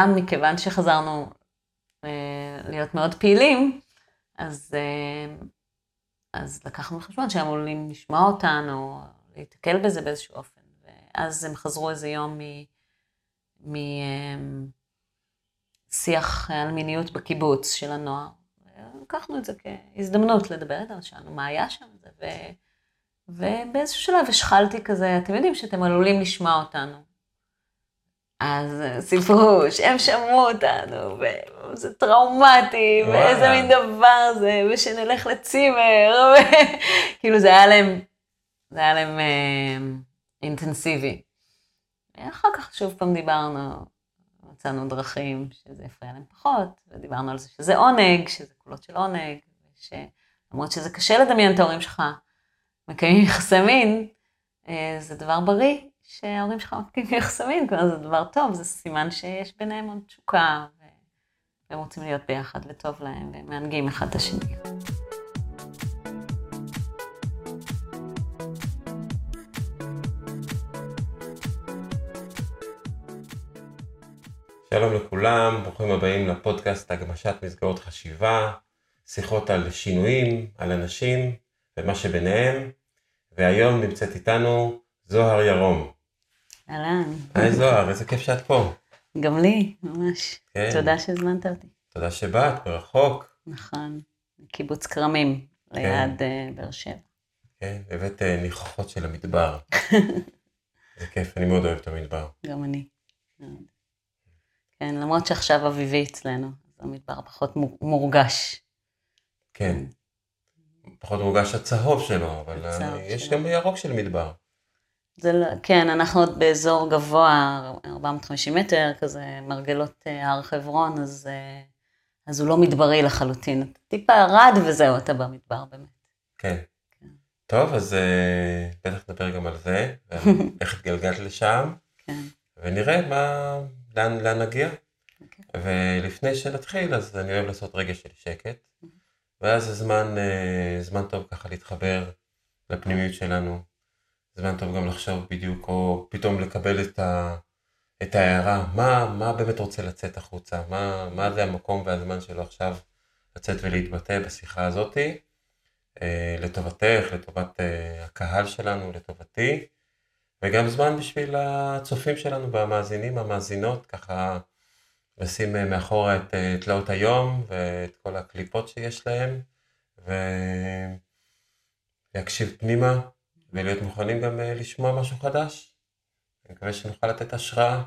גם מכיוון שחזרנו אה, להיות מאוד פעילים, אז, אה, אז לקחנו בחשבון שהם עלולים לשמוע אותנו, להתקל בזה באיזשהו אופן. ואז הם חזרו איזה יום משיח על מיניות בקיבוץ של הנוער. לקחנו את זה כהזדמנות לדבר איתם, שאלנו מה היה שם. ו... ובאיזשהו שלב השחלתי כזה, אתם יודעים שאתם עלולים לשמוע אותנו. אז סיפרו שהם שמעו אותנו, וזה טראומטי, ואיזה מין דבר זה, ושנלך לצימר, כאילו זה היה להם, זה היה להם אה, אינטנסיבי. אחר כך שוב פעם דיברנו, מצאנו דרכים שזה יפריע להם פחות, ודיברנו על זה שזה עונג, שזה קולות של עונג, שלמרות שזה קשה לדמיין את ההורים שלך מקיימים יחסי מין, אה, זה דבר בריא, שההורים שלך יחסי מין, כלומר זה דבר טוב, זה סימן שיש ביניהם עוד תשוקה, והם רוצים להיות ביחד וטוב להם, והם מענגים אחד את השני. שלום לכולם, ברוכים הבאים לפודקאסט הגמשת מסגרות חשיבה, שיחות על שינויים, על אנשים ומה שביניהם, והיום נמצאת איתנו זוהר ירום. אהלן. היי זוהר, איזה כיף שאת פה. גם לי, ממש. כן. תודה שהזמנת אותי. תודה שבאת, מרחוק. נכון, קיבוץ כרמים, כן. ליד uh, באר שבע. כן, הבאת uh, ניחוחות של המדבר. זה כיף, אני מאוד אוהב את המדבר. גם אני. כן, למרות שעכשיו אביבי אצלנו, אז המדבר פחות מורגש. כן. פחות מורגש הצהוב שלו, אבל הצהוב יש. גם ירוק של מדבר. זה לא, כן, אנחנו עוד באזור גבוה, 450 מטר, כזה מרגלות אה, הר חברון, אז, אה, אז הוא לא מדברי לחלוטין. טיפה ירד וזהו, אתה במדבר באמת. כן. כן. טוב, אז אה, בטח נדבר גם על זה, איך התגלגלת לשם, כן. ונראה מה, לאן, לאן נגיע. Okay. אוקיי. ולפני שנתחיל, אז אני אוהב לעשות רגע של שקט, ואז זה זמן, זמן טוב ככה להתחבר לפנימיות שלנו. זמן טוב גם לחשוב בדיוק, או פתאום לקבל את, ה, את ההערה, מה, מה באמת רוצה לצאת החוצה, מה, מה זה המקום והזמן שלו עכשיו לצאת ולהתבטא בשיחה הזאתי, אה, לטובתך, לטובת אה, הקהל שלנו, לטובתי. וגם זמן בשביל הצופים שלנו והמאזינים, המאזינות, ככה לשים אה, מאחורה את אה, תלאות היום ואת כל הקליפות שיש להם, ולהקשיב פנימה ולהיות מוכנים גם אה, לשמוע משהו חדש. אני מקווה שנוכל לתת השראה.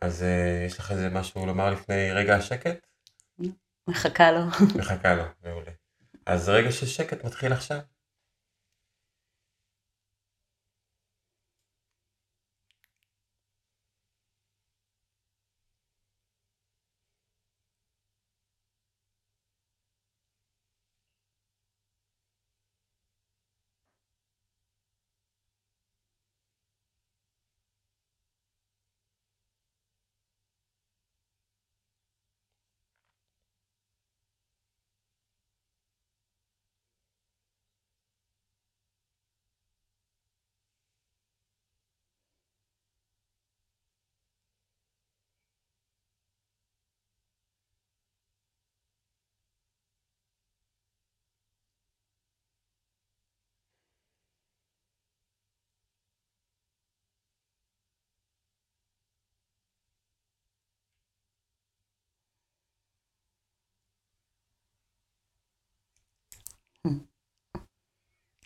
אז יש לך איזה משהו לומר לפני רגע השקט? מחכה לו. מחכה לו, מעולה. אז רגע של שקט מתחיל עכשיו.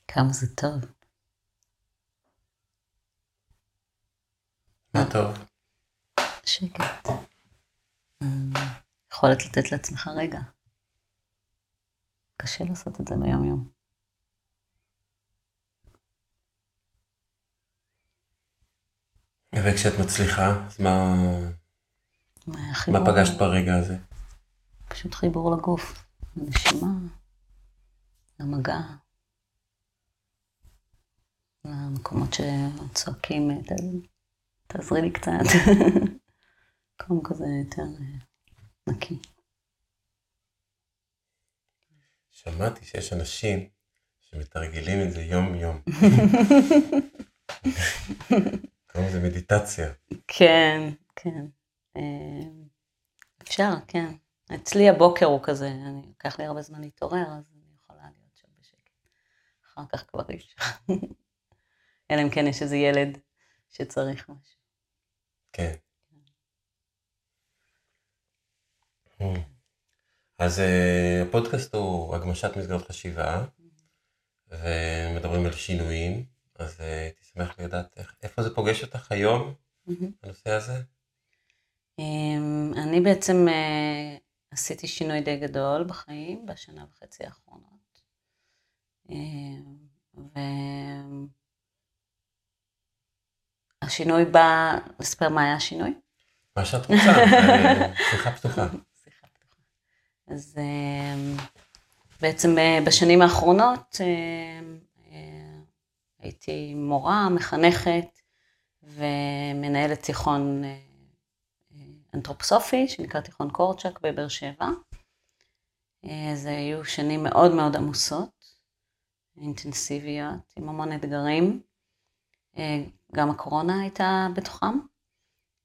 כמה זה טוב. מה טוב? שקט. יכולת לתת לעצמך רגע. קשה לעשות את זה ביום יום. וכשאת מצליחה, אז מה... מה פגשת ברגע הזה? פשוט חיבור לגוף, לנשימה, למגע, למקומות שצועקים, תעזרי לי קצת. מקום כזה יותר אה, נקי. שמעתי שיש אנשים שמתרגלים את זה יום-יום. קוראים לזה מדיטציה. כן, כן. אפשר, כן. אצלי הבוקר הוא כזה, אני, לוקח לי הרבה זמן להתעורר, אז אני יכולה להיות שם בשקט. אחר כך כבר אי אפשר. אלא אם כן יש איזה ילד שצריך משהו. כן. אז אה, הפודקאסט הוא הגמשת מסגרות חשיבה, ומדברים על שינויים, אז אה, הייתי שמח לדעת איפה זה פוגש אותך היום, הנושא הזה? אמ, אני בעצם אה, עשיתי שינוי די גדול בחיים בשנה וחצי האחרונות. אמ, והשינוי בא, לספר מה היה השינוי? מה שאת רוצה, שיחה פתוחה. שיחה פתוחה. אז אמ, בעצם אה, בשנים האחרונות אה, הייתי מורה, מחנכת ומנהלת תיכון אנתרופוסופי, שנקרא תיכון קורצ'אק בבאר שבע. אה, זה היו שנים מאוד מאוד עמוסות, אינטנסיביות, עם המון אתגרים. אה, גם הקורונה הייתה בתוכם.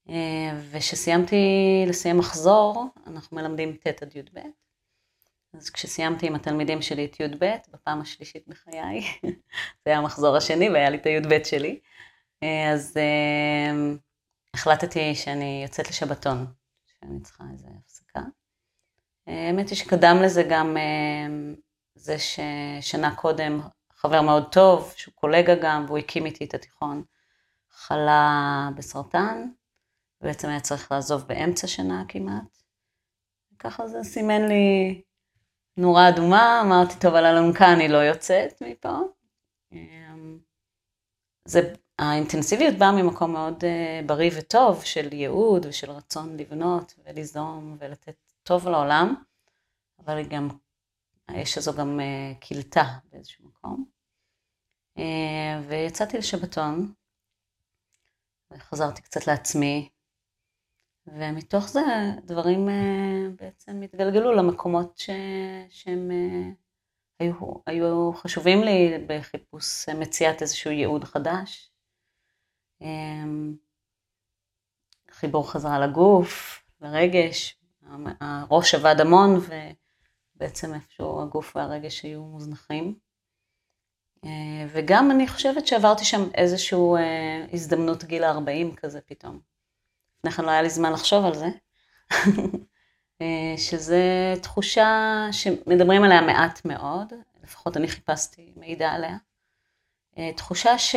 אה, וכשסיימתי לסיים מחזור, אנחנו מלמדים ט' עד י"ב. אז כשסיימתי עם התלמידים שלי את י"ב, בפעם השלישית בחיי, זה היה המחזור השני והיה לי את הי"ב שלי, אז החלטתי שאני יוצאת לשבתון, שאני צריכה איזה הפסקה. האמת היא שקדם לזה גם אה, זה ששנה קודם חבר מאוד טוב, שהוא קולגה גם, והוא הקים איתי את התיכון, חלה בסרטן, ובעצם היה צריך לעזוב באמצע שנה כמעט. ככה זה סימן לי נורה אדומה, אמרתי, טוב, על אלונקה אני לא יוצאת מפה. אה, זה האינטנסיביות באה ממקום מאוד uh, בריא וטוב של ייעוד ושל רצון לבנות וליזום ולתת טוב לעולם, אבל גם, האש הזו גם כילתה באיזשהו מקום. Uh, ויצאתי לשבתון, וחזרתי קצת לעצמי, ומתוך זה דברים uh, בעצם התגלגלו למקומות ש... שהם היו, היו חשובים לי בחיפוש מציאת איזשהו ייעוד חדש. חיבור חזרה לגוף, לרגש, הראש עבד המון ובעצם איפשהו הגוף והרגש היו מוזנחים. אה, וגם אני חושבת שעברתי שם איזושהי אה, הזדמנות גיל ה-40 כזה פתאום. לפני כן לא היה לי זמן לחשוב על זה, אה, שזה תחושה שמדברים עליה מעט מאוד, לפחות אני חיפשתי מידע עליה. תחושה ש...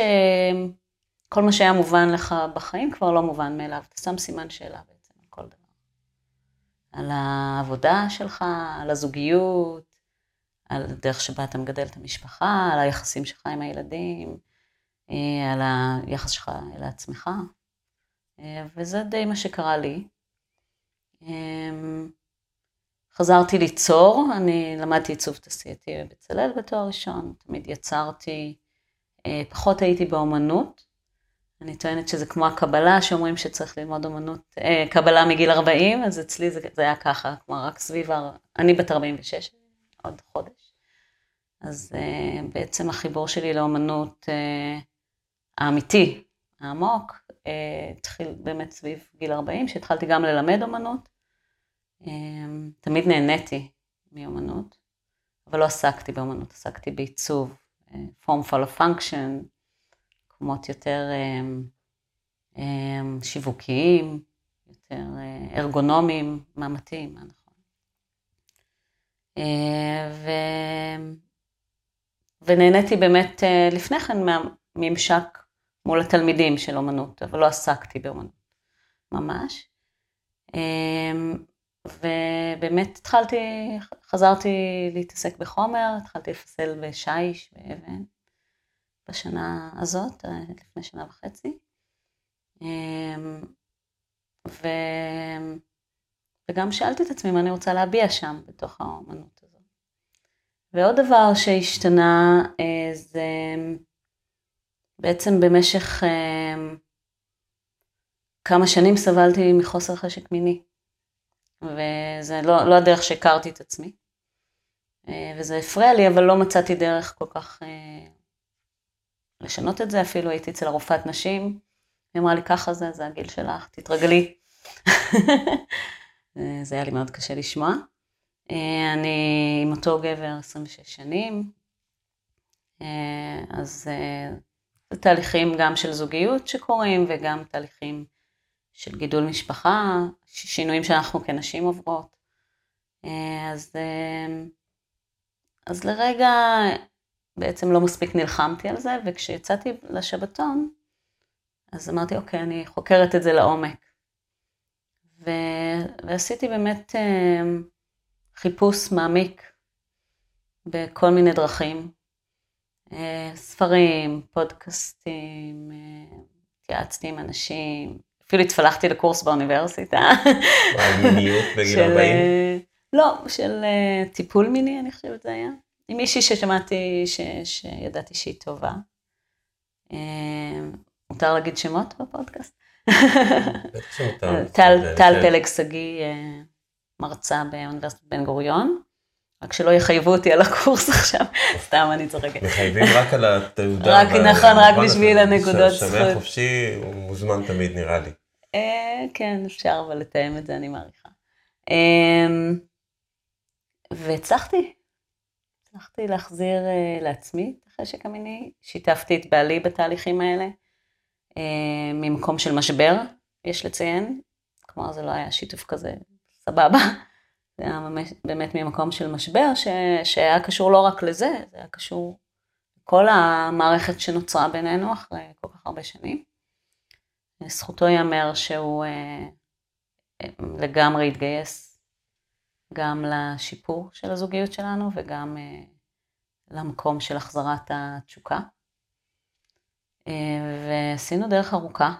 כל מה שהיה מובן לך בחיים כבר לא מובן מאליו, אתה שם סימן שאלה בעצם על כל דבר. על העבודה שלך, על הזוגיות, על הדרך שבה אתה מגדל את המשפחה, על היחסים שלך עם הילדים, אה, על היחס שלך אל עצמך, אה, וזה די מה שקרה לי. אה, חזרתי ליצור, אני למדתי עיצוב תעשייתי בבצלאל בתואר ראשון, תמיד יצרתי, פחות הייתי באומנות, אני טוענת שזה כמו הקבלה, שאומרים שצריך ללמוד אומנות, אה, קבלה מגיל 40, אז אצלי זה, זה היה ככה, כלומר רק סביב, אני בת 46, עוד חודש. אז אה, בעצם החיבור שלי לאומנות אה, האמיתי, העמוק, אה, התחיל באמת סביב גיל 40, שהתחלתי גם ללמד אומנות. אה, תמיד נהניתי מאומנות, אבל לא עסקתי באומנות, עסקתי בעיצוב, אה, form follow function, מקומות יותר אה, אה, שיווקיים, יותר אה, ארגונומיים, מה מתאים, מה נכון. ו... ונהניתי באמת לפני כן מהממשק מול התלמידים של אומנות, אבל לא עסקתי באומנות ממש. ובאמת התחלתי, חזרתי להתעסק בחומר, התחלתי לפסל בשיש, באבן. בשנה הזאת, אה, לפני שנה וחצי. אמ, ו... וגם שאלתי את עצמי מה אני רוצה להביע שם, בתוך האומנות הזאת. ועוד דבר שהשתנה אה, זה בעצם במשך אמ, כמה שנים סבלתי מחוסר חשק מיני. וזה לא, לא הדרך שהכרתי את עצמי. אה, וזה הפריע לי, אבל לא מצאתי דרך כל כך לשנות את זה, אפילו הייתי אצל הרופאת נשים, היא אמרה לי, ככה זה, זה הגיל שלך, תתרגלי. זה היה לי מאוד קשה לשמוע. אני עם אותו גבר 26 שנים, אז זה תהליכים גם של זוגיות שקורים וגם תהליכים של גידול משפחה, שינויים שאנחנו כנשים עוברות. אז, אז לרגע בעצם לא מספיק נלחמתי על זה, וכשיצאתי לשבתון, אז אמרתי, אוקיי, אני חוקרת את זה לעומק. ו... ועשיתי באמת אה, חיפוש מעמיק בכל מיני דרכים. אה, ספרים, פודקאסטים, אה, התייעצתי עם אנשים, אפילו התפלחתי לקורס באוניברסיטה. מיניות בגיל 40? לא, של טיפול מיני, אני חושבת זה היה. עם מישהי ששמעתי, ש, שידעתי שהיא טובה. מותר להגיד שמות בפודקאסט? טל פלג שגיא, מרצה באוניברסיטת בן גוריון. רק שלא יחייבו אותי על הקורס עכשיו, סתם אני צוחקת. מחייבים רק על התעודה. רק נכון, רק בשביל הנקודות זכות. שווה חופשי, הוא מוזמן תמיד נראה לי. אה, כן, אפשר אבל לתאם את זה, אני מעריכה. אמ, והצלחתי, הצלחתי להחזיר אה, לעצמי את החשק המיני, שיתפתי את בעלי בתהליכים האלה. אה, ממקום של משבר, יש לציין. כלומר, זה לא היה שיתוף כזה סבבה. זה היה ממש, באמת ממקום של משבר, ש, שהיה קשור לא רק לזה, זה היה קשור לכל המערכת שנוצרה בינינו אחרי כל כך הרבה שנים. זכותו ייאמר שהוא אה, לגמרי התגייס גם לשיפור של הזוגיות שלנו וגם אה, למקום של החזרת התשוקה. ועשינו דרך ארוכה.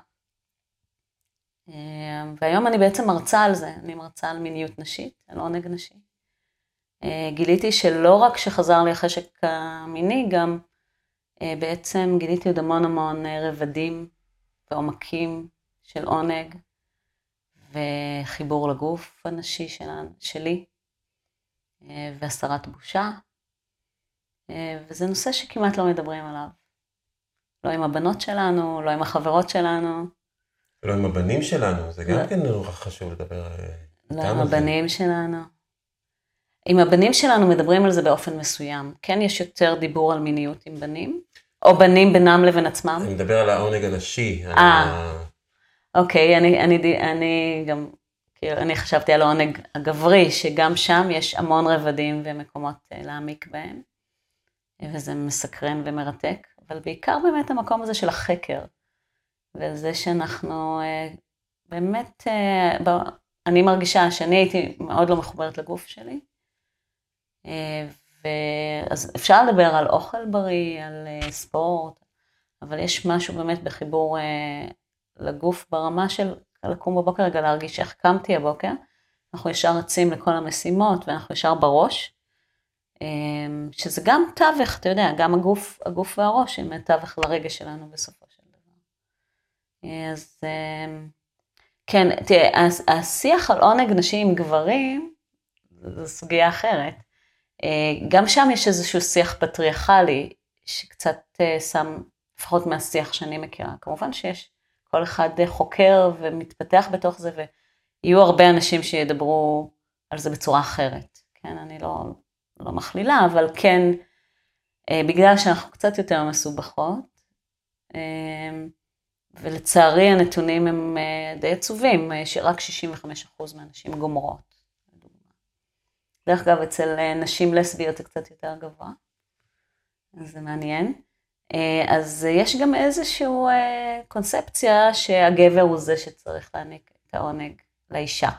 והיום אני בעצם מרצה על זה, אני מרצה על מיניות נשית, על עונג נשי. גיליתי שלא רק שחזר לי החשק המיני, גם בעצם גיליתי עוד המון המון רבדים ועומקים של עונג וחיבור לגוף הנשי שלי והסרת בושה. וזה נושא שכמעט לא מדברים עליו. לא עם הבנות שלנו, לא עם החברות שלנו. לא עם הבנים שלנו, זה גם לא. כן נורא חשוב לדבר אה, לא עם הבנים שלנו. עם הבנים שלנו מדברים על זה באופן מסוים. כן יש יותר דיבור על מיניות עם בנים, או בנים בינם לבין עצמם. אני מדבר על העונג הנשי. אה, אוקיי, אני, אני, אני גם, כאילו, אני חשבתי על העונג הגברי, שגם שם יש המון רבדים ומקומות אה, להעמיק בהם, וזה מסקרן ומרתק. אבל בעיקר באמת המקום הזה של החקר, וזה שאנחנו אה, באמת, אה, אני מרגישה שאני הייתי מאוד לא מחוברת לגוף שלי, אה, אז אפשר לדבר על אוכל בריא, על ספורט, אבל יש משהו באמת בחיבור לגוף ברמה של לקום בבוקר רגע להרגיש איך קמתי הבוקר, אנחנו ישר רצים לכל המשימות ואנחנו ישר בראש, אמ, שזה גם תווך, אתה יודע, גם הגוף, הגוף והראש הם תווך לרגש שלנו בסופו של דבר. אז אמ, כן, תראה, השיח על עונג נשים עם גברים, זו סוגיה אחרת. אה, גם שם יש איזשהו שיח פטריארכלי, שקצת אה, שם, לפחות מהשיח שאני מכירה. כמובן שיש, כל אחד חוקר ומתפתח בתוך זה, ויהיו הרבה אנשים שידברו על זה בצורה אחרת. כן, אני לא, לא מכלילה, אבל כן, אה, בגלל שאנחנו קצת יותר מסובכות, אה, ולצערי הנתונים הם אה, די עצובים, שרק 65% מהנשים גומרות. דרך אגב, אצל נשים לסביות זה קצת יותר גבוה, אז זה מעניין. אז יש גם איזושהי קונספציה שהגבר הוא זה שצריך להעניק את העונג לאישה.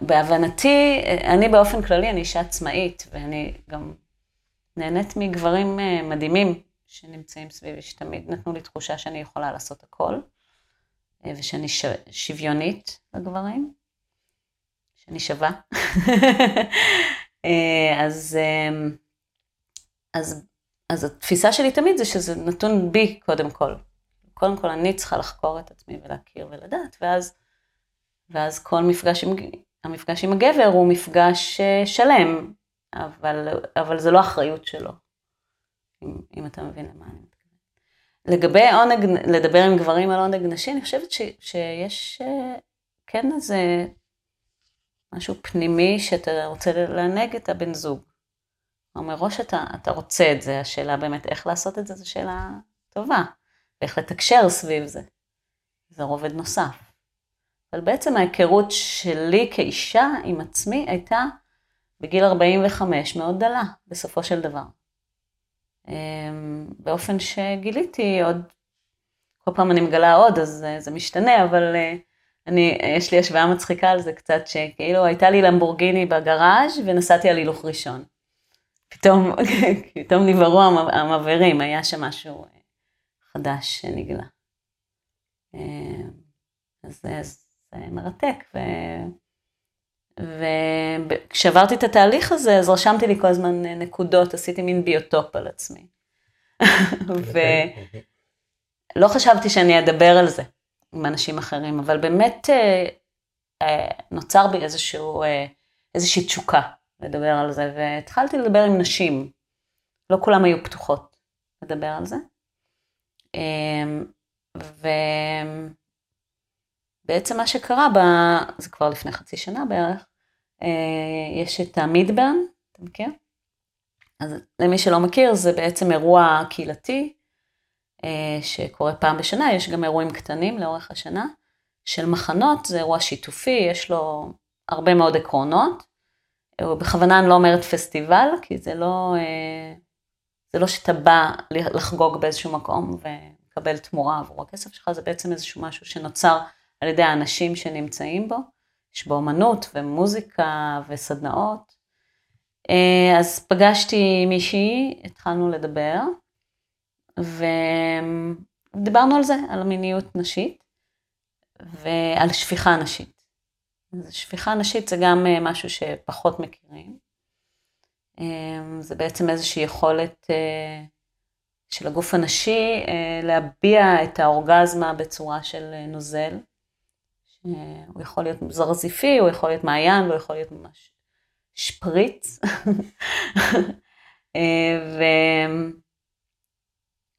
בהבנתי, אני באופן כללי, אני אישה עצמאית, ואני גם נהנית מגברים אה, מדהימים שנמצאים סביבי, שתמיד נתנו לי תחושה שאני יכולה לעשות הכל, אה, ושאני. שוויונית לגברים, שאני שווה. אה, אז, אז, אז התפיסה שלי תמיד זה שזה נתון בי קודם כל. קודם כל אני צריכה לחקור את עצמי ולהכיר ולדעת, ואז ואז כל מפגש עם, המפגש עם הגבר הוא מפגש אה, שלם, אבל, אבל זה לא אחריות שלו, אם, אם אתה מבין למה אני מתכוונת. לגבי עונג, לדבר עם גברים על עונג נשי, אני חושבת ש, שיש אה, כן איזה משהו פנימי שאתה רוצה לענג את הבן זוג. מראש אתה, אתה רוצה את זה, השאלה באמת איך לעשות את זה, זו שאלה טובה. ואיך לתקשר סביב זה. זה רובד נוסף. אבל בעצם ההיכרות שלי כאישה עם עצמי הייתה בגיל 45 מאוד דלה, בסופו של דבר. אמ, באופן שגיליתי עוד, כל פעם אני מגלה עוד, אז אה, זה משתנה, אבל אה, אני, יש לי השוואה מצחיקה על זה קצת, שכאילו הייתה לי למבורגיני בגראז' ונסעתי על הילוך ראשון. פתאום, פתאום נבערו המבערים, היה שם משהו אה, חדש שנגלה. אז זה, זה מרתק. ו... וכשעברתי את התהליך הזה, אז רשמתי לי כל הזמן נקודות, עשיתי מין ביוטופ על עצמי. ולא חשבתי שאני אדבר על זה עם אנשים אחרים, אבל באמת אה, אה, נוצר בי איזשהו, אה, איזושהי תשוקה לדבר על זה, והתחלתי לדבר עם נשים. לא כולם היו פתוחות לדבר על זה. ובעצם מה שקרה, ב... זה כבר לפני חצי שנה בערך, אה, יש את המידברן, אתה מכיר? אז למי שלא מכיר, זה בעצם אירוע קהילתי אה, שקורה פעם בשנה, יש גם אירועים קטנים לאורך השנה של מחנות, זה אירוע שיתופי, יש לו הרבה מאוד עקרונות. בכוונה אני לא אומרת פסטיבל, כי זה לא, אה, זה לא שאתה בא לחגוג באיזשהו מקום ומקבל תמורה עבור הכסף שלך, זה בעצם איזשהו משהו שנוצר על ידי האנשים שנמצאים בו. יש בו אמנות ומוזיקה וסדנאות. אה, אז פגשתי מישהי, התחלנו לדבר, ודיברנו על זה, על מיניות נשית ועל שפיכה נשית. שפיכה נשית זה גם אה, משהו שפחות מכירים. אה, זה בעצם איזושהי יכולת של הגוף הנשי להביע את האורגזמה בצורה של נוזל. הוא יכול להיות זרזיפי, הוא יכול להיות מעיין, הוא יכול להיות ממש שפריץ. ו...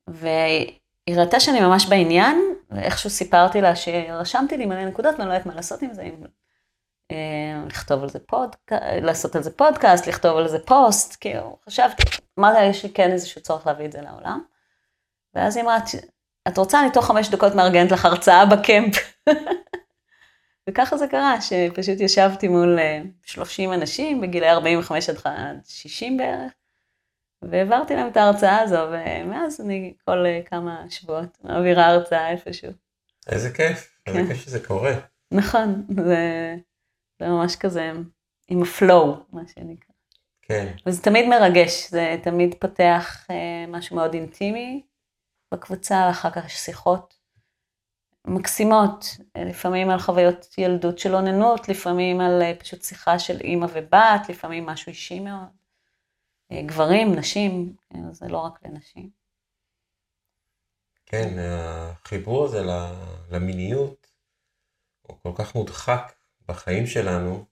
והיא ראתה שאני ממש בעניין, ואיכשהו סיפרתי לה שרשמתי לי מלא נקודות ואני לא יודעת מה לעשות עם זה, אם אה, לכתוב על זה פודקאסט, לעשות על זה פודקאסט, לכתוב על זה פוסט, כאילו, חשבתי, אמרתי יש לי כן איזשהו צורך להביא את זה לעולם. ואז היא אמרה, את רוצה, אני תוך חמש דקות מארגנת לך הרצאה בקמפ. וככה זה קרה, שפשוט ישבתי מול 30 אה, אנשים בגילי 45 עד 60 בערך, והעברתי להם את ההרצאה הזו, ומאז אני כל אה, כמה שבועות מעבירה הרצאה איפשהו. איזה כיף, איזה. כיף שזה קורה. נכון, זה, זה ממש כזה עם הפלואו, מה שנקרא. כן. וזה תמיד מרגש, זה תמיד פותח אה, משהו מאוד אינטימי בקבוצה, אחר כך יש שיחות מקסימות, לפעמים על חוויות ילדות של אוננות, לפעמים על אה, פשוט שיחה של אימא ובת, לפעמים משהו אישי מאוד. אה, גברים, נשים, זה לא רק לנשים. כן, החיבור הזה למיניות הוא כל כך מודחק בחיים שלנו,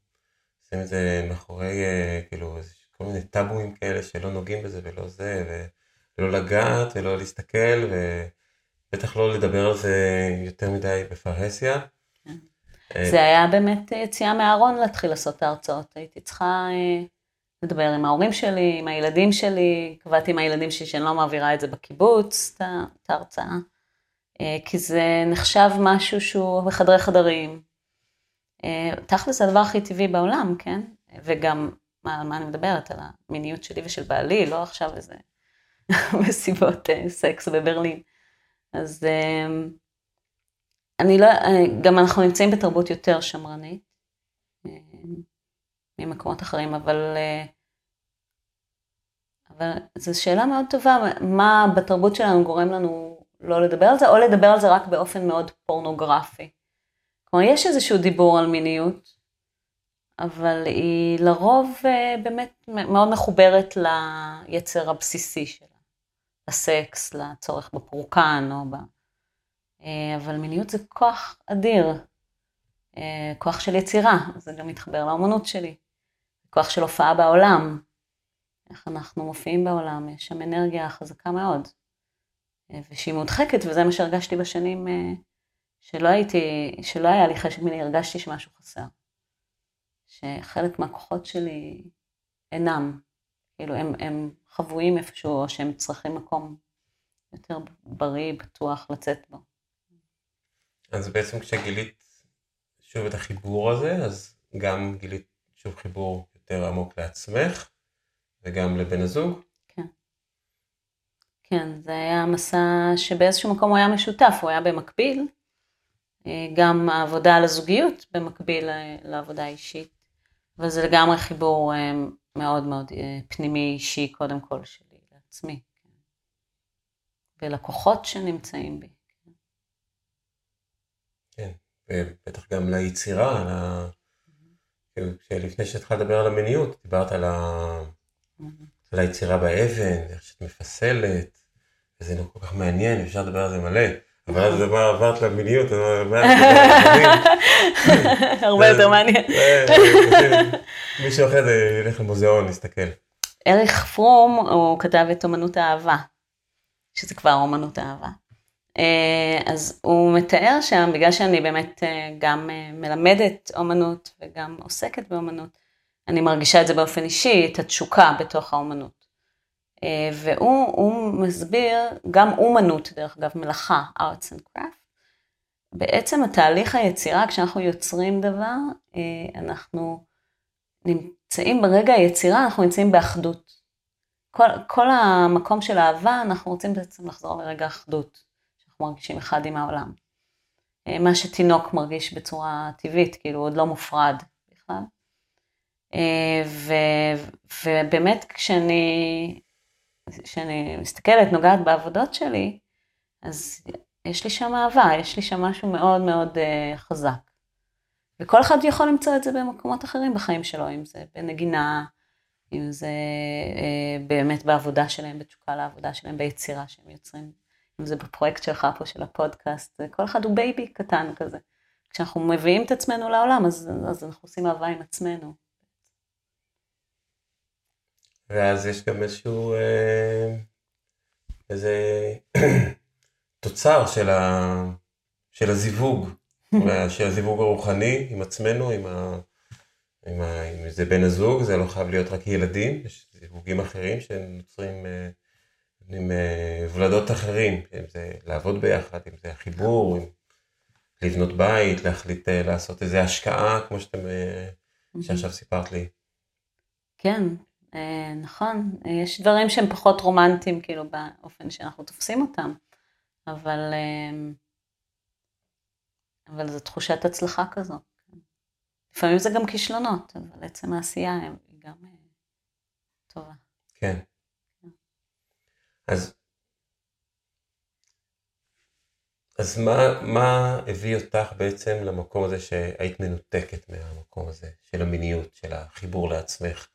עושים את זה מאחורי, אה, כאילו, כל מיני טאבואים כאלה שלא נוגעים בזה ולא זה, ולא לגעת ולא להסתכל, ו... בטח לא לדבר על זה יותר מדי בפרהסיה. כן. אה, זה היה באמת יציאה מהארון להתחיל לעשות את ההרצאות. הייתי צריכה אה, לדבר עם ההורים שלי, עם הילדים שלי, קבעתי עם הילדים שלי שאני לא מעבירה את זה בקיבוץ, את ההרצאה. אה, כי זה נחשב משהו שהוא בחדרי חדרים. תכל'ס זה הדבר הכי טבעי בעולם, כן? וגם, מה, מה אני מדברת? על המיניות שלי ושל בעלי, לא עכשיו איזה מסיבות סקס בברלין. אז אמ, אני לא, אה, גם אנחנו נמצאים בתרבות יותר שמרנית ממקומות אחרים, אבל, אה, אבל זו שאלה מאוד טובה, מה בתרבות שלנו גורם לנו לא לדבר על זה, או לדבר על זה רק באופן מאוד פורנוגרפי. כלומר, יש איזשהו דיבור על מיניות, אבל היא לרוב אה, באמת מאוד מחוברת ליצר הבסיסי שלה. לסקס, לצורך בפורקן או ב... אה, אבל מיניות זה כוח אדיר, אה, כוח של יצירה, זה גם מתחבר לאמנות שלי, כוח של הופעה בעולם, איך אנחנו מופיעים בעולם, יש שם אנרגיה חזקה מאוד. ושהיא מודחקת, וזה מה שהרגשתי בשנים שלא הייתי, שלא היה לי חשק מיני, הרגשתי שמשהו חסר. שחלק מהכוחות שלי אינם, כאילו הם, הם חבויים איפשהו, או שהם צריכים מקום יותר בריא, בטוח, לצאת בו. אז בעצם כשגילית שוב את החיבור הזה, אז גם גילית שוב חיבור יותר עמוק לעצמך, וגם לבן הזוג? כן. כן, זה היה מסע שבאיזשהו מקום הוא היה משותף, הוא היה במקביל, גם העבודה על הזוגיות במקביל לעבודה האישית, אבל זה לגמרי חיבור אה, מאוד מאוד אה, פנימי אישי קודם כל שלי, לעצמי. ולקוחות שנמצאים בי. כן, ובטח גם ליצירה, על ה... כאילו, לפני שהתחלת לדבר על המיניות, דיברת על, ה... על היצירה באבן, איך שאת מפסלת, וזה לא כל כך מעניין, אפשר לדבר על זה מלא. אבל אז עברת למיניות, הרבה יותר מעניין. מישהו אחר ילך למוזיאון, נסתכל. אריך פרום, הוא כתב את אמנות האהבה, שזה כבר אמנות האהבה. אה, אז הוא מתאר שם, בגלל שאני באמת אה, גם אה, מלמדת אומנות וגם עוסקת באומנות, אני מרגישה את זה באופן אישי, את התשוקה בתוך האומנות. והוא מסביר גם אומנות, דרך אגב, מלאכה, arts and craft. בעצם התהליך היצירה, כשאנחנו יוצרים דבר, אנחנו נמצאים ברגע היצירה, אנחנו נמצאים באחדות. כל, כל המקום של אהבה, אנחנו רוצים בעצם לחזור לרגע אחדות. אנחנו מרגישים אחד עם העולם. אה, מה שתינוק מרגיש בצורה טבעית, כאילו עוד לא מופרד בכלל. אה, ו, ובאמת כשאני, כשאני מסתכלת, נוגעת בעבודות שלי, אז יש לי שם אהבה, יש לי שם משהו מאוד מאוד uh, חזק. וכל אחד יכול למצוא את זה במקומות אחרים בחיים שלו, אם זה בנגינה, אם זה uh, באמת בעבודה שלהם, בתשוקה לעבודה שלהם, ביצירה שהם יוצרים אם זה בפרויקט שלך פה של הפודקאסט, כל אחד הוא baby קטן כזה. כשאנחנו מביאים את עצמנו לעולם, אז, אז אנחנו עושים אהבה עם עצמנו. ואז יש גם איזשהו, אה, איזה תוצר של, ה, של הזיווג, של הזיווג הרוחני עם עצמנו, עם, ה, עם, ה, עם זה בן הזוג, זה לא חייב להיות רק ילדים, יש זיווגים אחרים שנוצרים אה, עם אה, ולדות אחרים, אם זה לעבוד ביחד, אם זה החיבור, אם לבנות בית, להחליט לעשות איזה השקעה, כמו שאתם, שעכשיו סיפרת לי. כן, נכון, יש דברים שהם פחות רומנטיים, כאילו, באופן שאנחנו תופסים אותם, אבל, אבל זו תחושת הצלחה כזו. לפעמים זה גם כישלונות, אבל עצם העשייה היא גם טובה. כן. אז, אז מה, מה הביא אותך בעצם למקום הזה שהיית מנותקת מהמקום הזה, של המיניות, של החיבור לעצמך,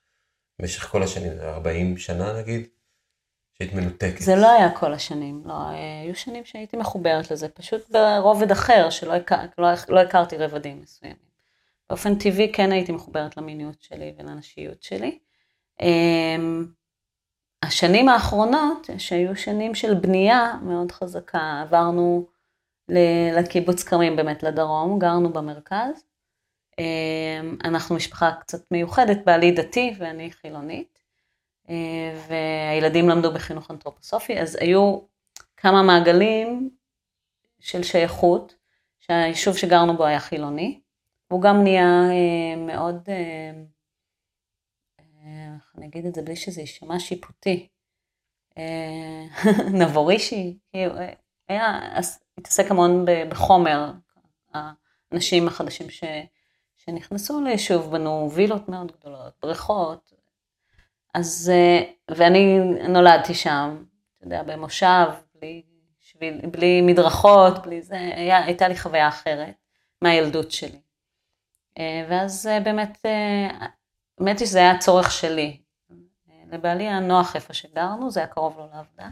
במשך כל השנים, 40 שנה נגיד, שהיית מנותקת? זה לא היה כל השנים, לא, היו שנים שהייתי מחוברת לזה, פשוט ברובד אחר, שלא הכר, לא, לא הכרתי רבדים מסוימים. באופן טבעי כן הייתי מחוברת למיניות שלי ולנשיות שלי. אמ, השנים האחרונות, שהיו שנים של בנייה מאוד חזקה, עברנו לקיבוץ כרמים באמת לדרום, גרנו במרכז. אמ, אנחנו משפחה קצת מיוחדת, בעלי דתי ואני חילונית, אמ, והילדים למדו בחינוך אנתרופוסופי, אז היו כמה מעגלים של שייכות, שהיישוב שגרנו בו היה חילוני, והוא גם נהיה אמ, מאוד איך אני אגיד את זה בלי שזה יישמע שיפוטי, אה, נבורישי, היה, התעסק המון בחומר, האנשים החדשים ש, שנכנסו ליישוב בנו וילות מאוד גדולות, בריכות, אז, אה, ואני נולדתי שם, אתה יודע, במושב, בלי, שביל, בלי מדרכות, בלי זה, היה, הייתה לי חוויה אחרת מהילדות שלי. אה, ואז באמת האמת היא שזה היה צורך שלי. לבעלי היה נוח איפה שגרנו, זה היה קרוב לו לעבודה.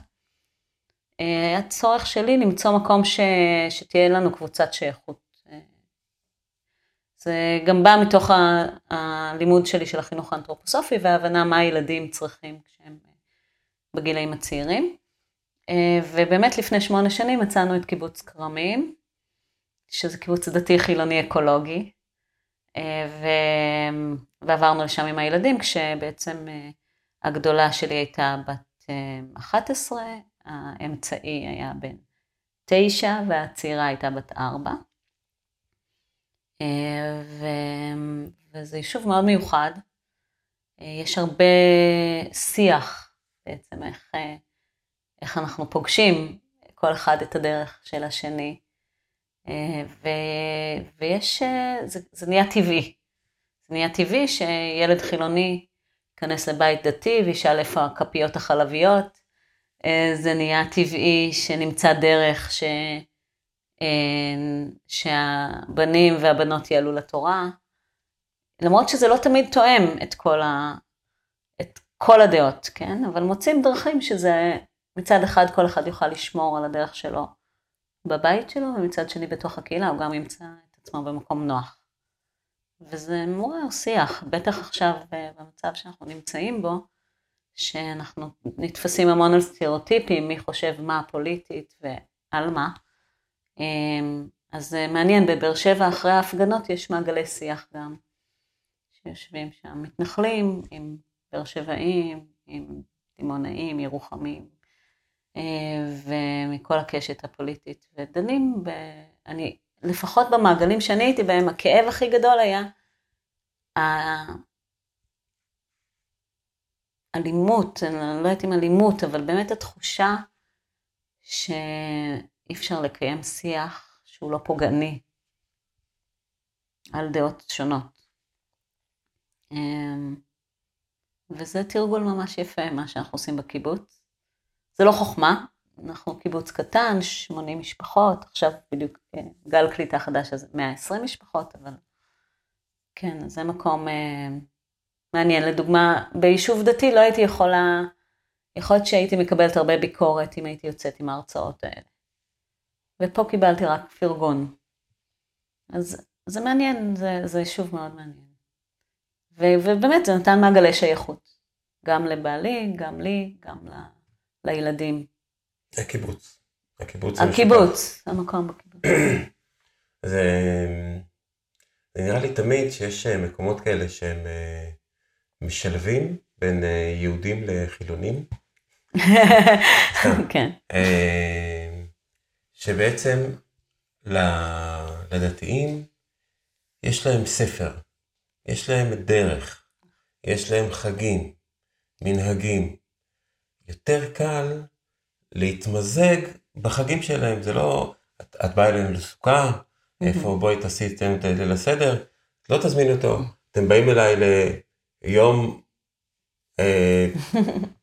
היה צורך שלי למצוא מקום ש... שתהיה לנו קבוצת שייכות. זה גם בא מתוך ה... הלימוד שלי של החינוך האנתרופוסופי וההבנה מה הילדים צריכים כשהם בגילאים הצעירים. ובאמת לפני שמונה שנים מצאנו את קיבוץ כרמים, שזה קיבוץ דתי חילוני אקולוגי, ו... ועברנו לשם עם הילדים, כשבעצם הגדולה שלי הייתה בת 11, האמצעי היה בן 9 והצעירה הייתה בת 4. ו... וזה יישוב מאוד מיוחד. יש הרבה שיח בעצם, איך, איך אנחנו פוגשים כל אחד את הדרך של השני. ו... ויש, זה, זה נהיה טבעי. זה נהיה טבעי שילד חילוני ייכנס לבית דתי וישאל איפה הכפיות החלביות. זה נהיה טבעי שנמצא דרך ש... שהבנים והבנות יעלו לתורה. למרות שזה לא תמיד תואם את כל, ה... את כל הדעות, כן? אבל מוצאים דרכים שזה מצד אחד כל אחד יוכל לשמור על הדרך שלו בבית שלו, ומצד שני בתוך הקהילה הוא גם ימצא את עצמו במקום נוח. וזה מעורר שיח, בטח עכשיו במצב שאנחנו נמצאים בו, שאנחנו נתפסים המון על סטריאוטיפים, מי חושב מה פוליטית ועל מה. אז זה מעניין, בבאר שבע אחרי ההפגנות יש מעגלי שיח גם, שיושבים שם מתנחלים עם באר שבעים, עם דימונאים, ירוחמים, ומכל הקשת הפוליטית, ודנים, ב... אני, לפחות במעגלים שאני הייתי בהם, הכאב הכי גדול היה האלימות, אני לא יודעת אם אלימות, אבל באמת התחושה שאי אפשר לקיים שיח שהוא לא פוגעני על דעות שונות. אמ, וזה תרגול ממש יפה, מה שאנחנו עושים בקיבוץ. זה לא חוכמה, אנחנו קיבוץ קטן, 80 משפחות, עכשיו בדיוק אה, גל קליטה חדש, אז 120 משפחות, אבל כן, זה מקום אה, מעניין. לדוגמה, ביישוב דתי לא הייתי יכולה, יכול להיות שהייתי מקבלת הרבה ביקורת אם הייתי יוצאת עם ההרצאות האלה. ופה קיבלתי רק פרגון. אז זה מעניין, זה, זה יישוב מאוד מעניין. ו, ובאמת זה נתן מעגלי שייכות. גם לבעלי, גם לי, גם ל, לילדים. הקיבוץ. הקיבוץ. הקיבוץ, המקום בקיבוץ. זה, זה נראה לי תמיד שיש אה, מקומות כאלה שהם אה, משלבים בין אה, יהודים לחילונים. כן. שבעצם לדתיים יש להם ספר, יש להם דרך, יש להם חגים, מנהגים. יותר קל להתמזג בחגים שלהם, זה לא, את, את באה אלינו לסוכה, איפה בואי תעשי את ליל הסדר, לא תזמין אותו, אתם באים אליי ליום, אה,